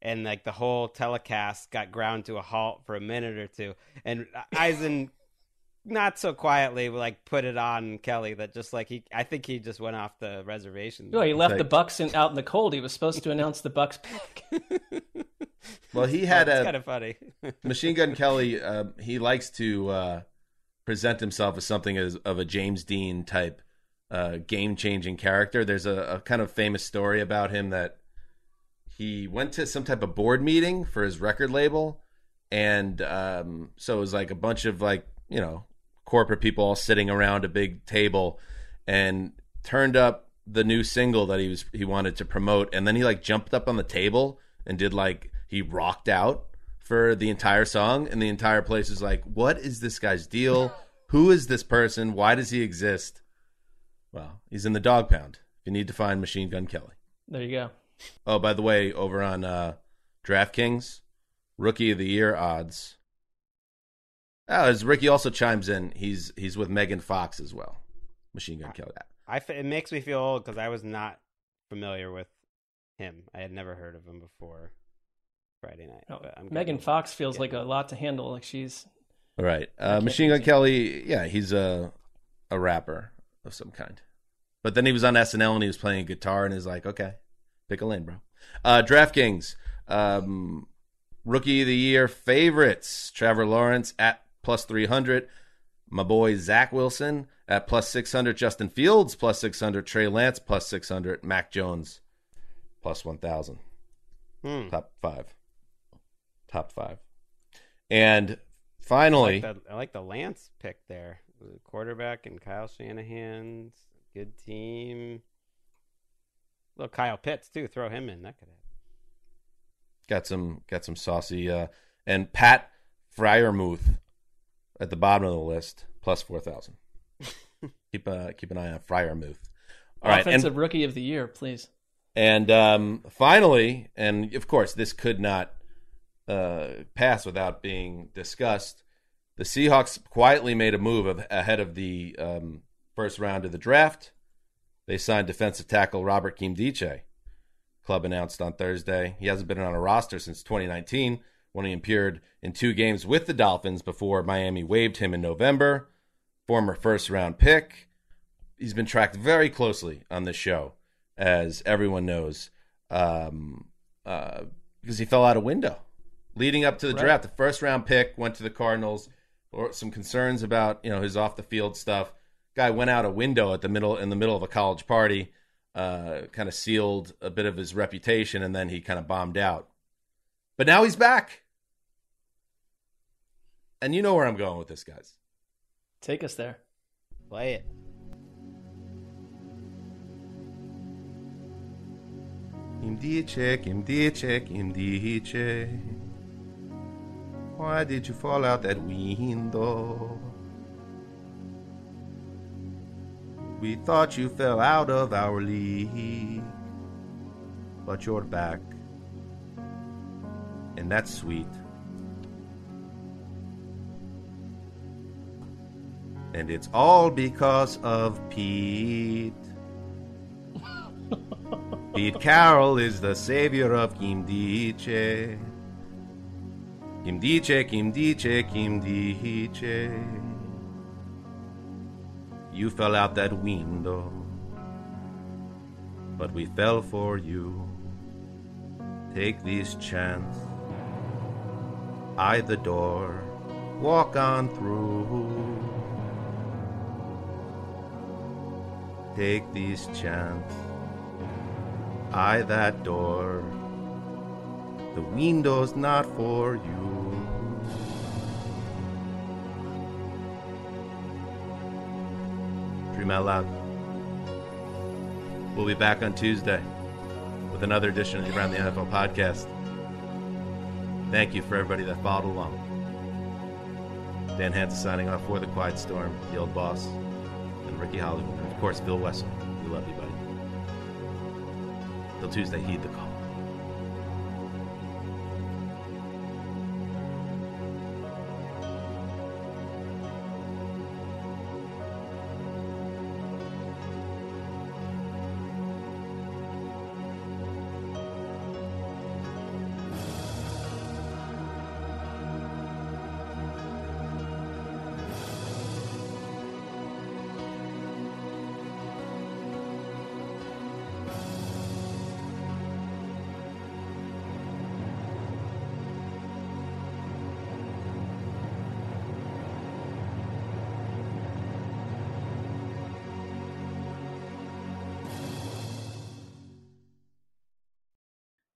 and like the whole telecast got ground to a halt for a minute or two, and Eisen. Not so quietly, like put it on Kelly that just like he, I think he just went off the reservation. No, he left like, the Bucs in, out in the cold. He was supposed to announce the Bucs pick. Well, he had a kind of funny. Machine Gun Kelly. Uh, he likes to uh, present himself as something as of a James Dean type uh, game changing character. There's a, a, kind of famous story about him that he went to some type of board meeting for his record label, and um, so it was like a bunch of like you know corporate people all sitting around a big table, and turned up the new single that he was he wanted to promote, and then he like jumped up on the table and did like he rocked out for the entire song, and the entire place is like, "What is this guy's deal? Who is this person? Why does he exist?" Well, he's in the dog pound. You need to find Machine Gun Kelly, there you go. Oh, by the way, over on uh, DraftKings, Rookie of the Year odds. Oh, as Ricky also chimes in, he's he's with Megan Fox as well. Machine Gun Kelly. I, it makes me feel old because I was not familiar with him. I had never heard of him before. Friday night. Oh, Megan Fox feels like a lot to handle. Like she's right. Uh, Machine Gun Kelly, yeah, he's a a rapper of some kind. But then he was on SNL and he was playing guitar and he's like, okay, pick a lane, bro. Uh, DraftKings, um, rookie of the year favorites: Trevor Lawrence at plus three hundred. My boy Zach Wilson at plus six hundred. Justin Fields plus six hundred. Trey Lance plus six hundred. Mac Jones plus one thousand. Hmm. Top five top five. And finally, I like, the, I like the Lance pick there. The quarterback and Kyle Shanahan's good team. Little Kyle Pitts too. Throw him in. That could happen. Got some got some saucy uh, and Pat Freiermuth at the bottom of the list plus four thousand. keep uh, keep an eye on Freiermuth. All right, offensive and, rookie of the year, please. And um, finally, and of course, this could not uh, pass without being discussed. The Seahawks quietly made a move of, ahead of the um, first round of the draft. They signed defensive tackle Robert Nkemdiche. Club announced on Thursday he hasn't been on a roster since 2019 when he appeared in two games with the Dolphins before Miami waived him in November. Former first round pick. He's been tracked very closely on this show, as everyone knows, um, uh, because he fell out a window leading up to the Right. draft. The first round pick went to the Cardinals. Or some concerns about you know his off the field stuff. Guy went out a window at the middle in the middle of a college party, uh, kind of sealed a bit of his reputation, and then he kind of bombed out. But now he's back, and you know where I'm going with this, guys. Take us there. Play it. Kim dice, Kim dice, Kim dice. Why did you fall out that window? We thought you fell out of our league, but you're back. And that's sweet. And it's all because of Pete. Pete Carroll is the savior of Kim Dice. Kim Dice, Kim Dice, Kim Dice. You fell out that window, but we fell for you. Take this chance. Eye the door, walk on through. Take this chance. Eye that door. The window's not for you. Dream out loud. We'll be back on Tuesday with another edition of the Around the NFL podcast. Thank you for everybody that followed along. Dan Hanzus signing off for the Quiet Storm, the old boss, and Ricky Hollywood, and of course Phil Wesseling. We love you, buddy. Till Tuesday, heed the call.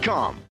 com.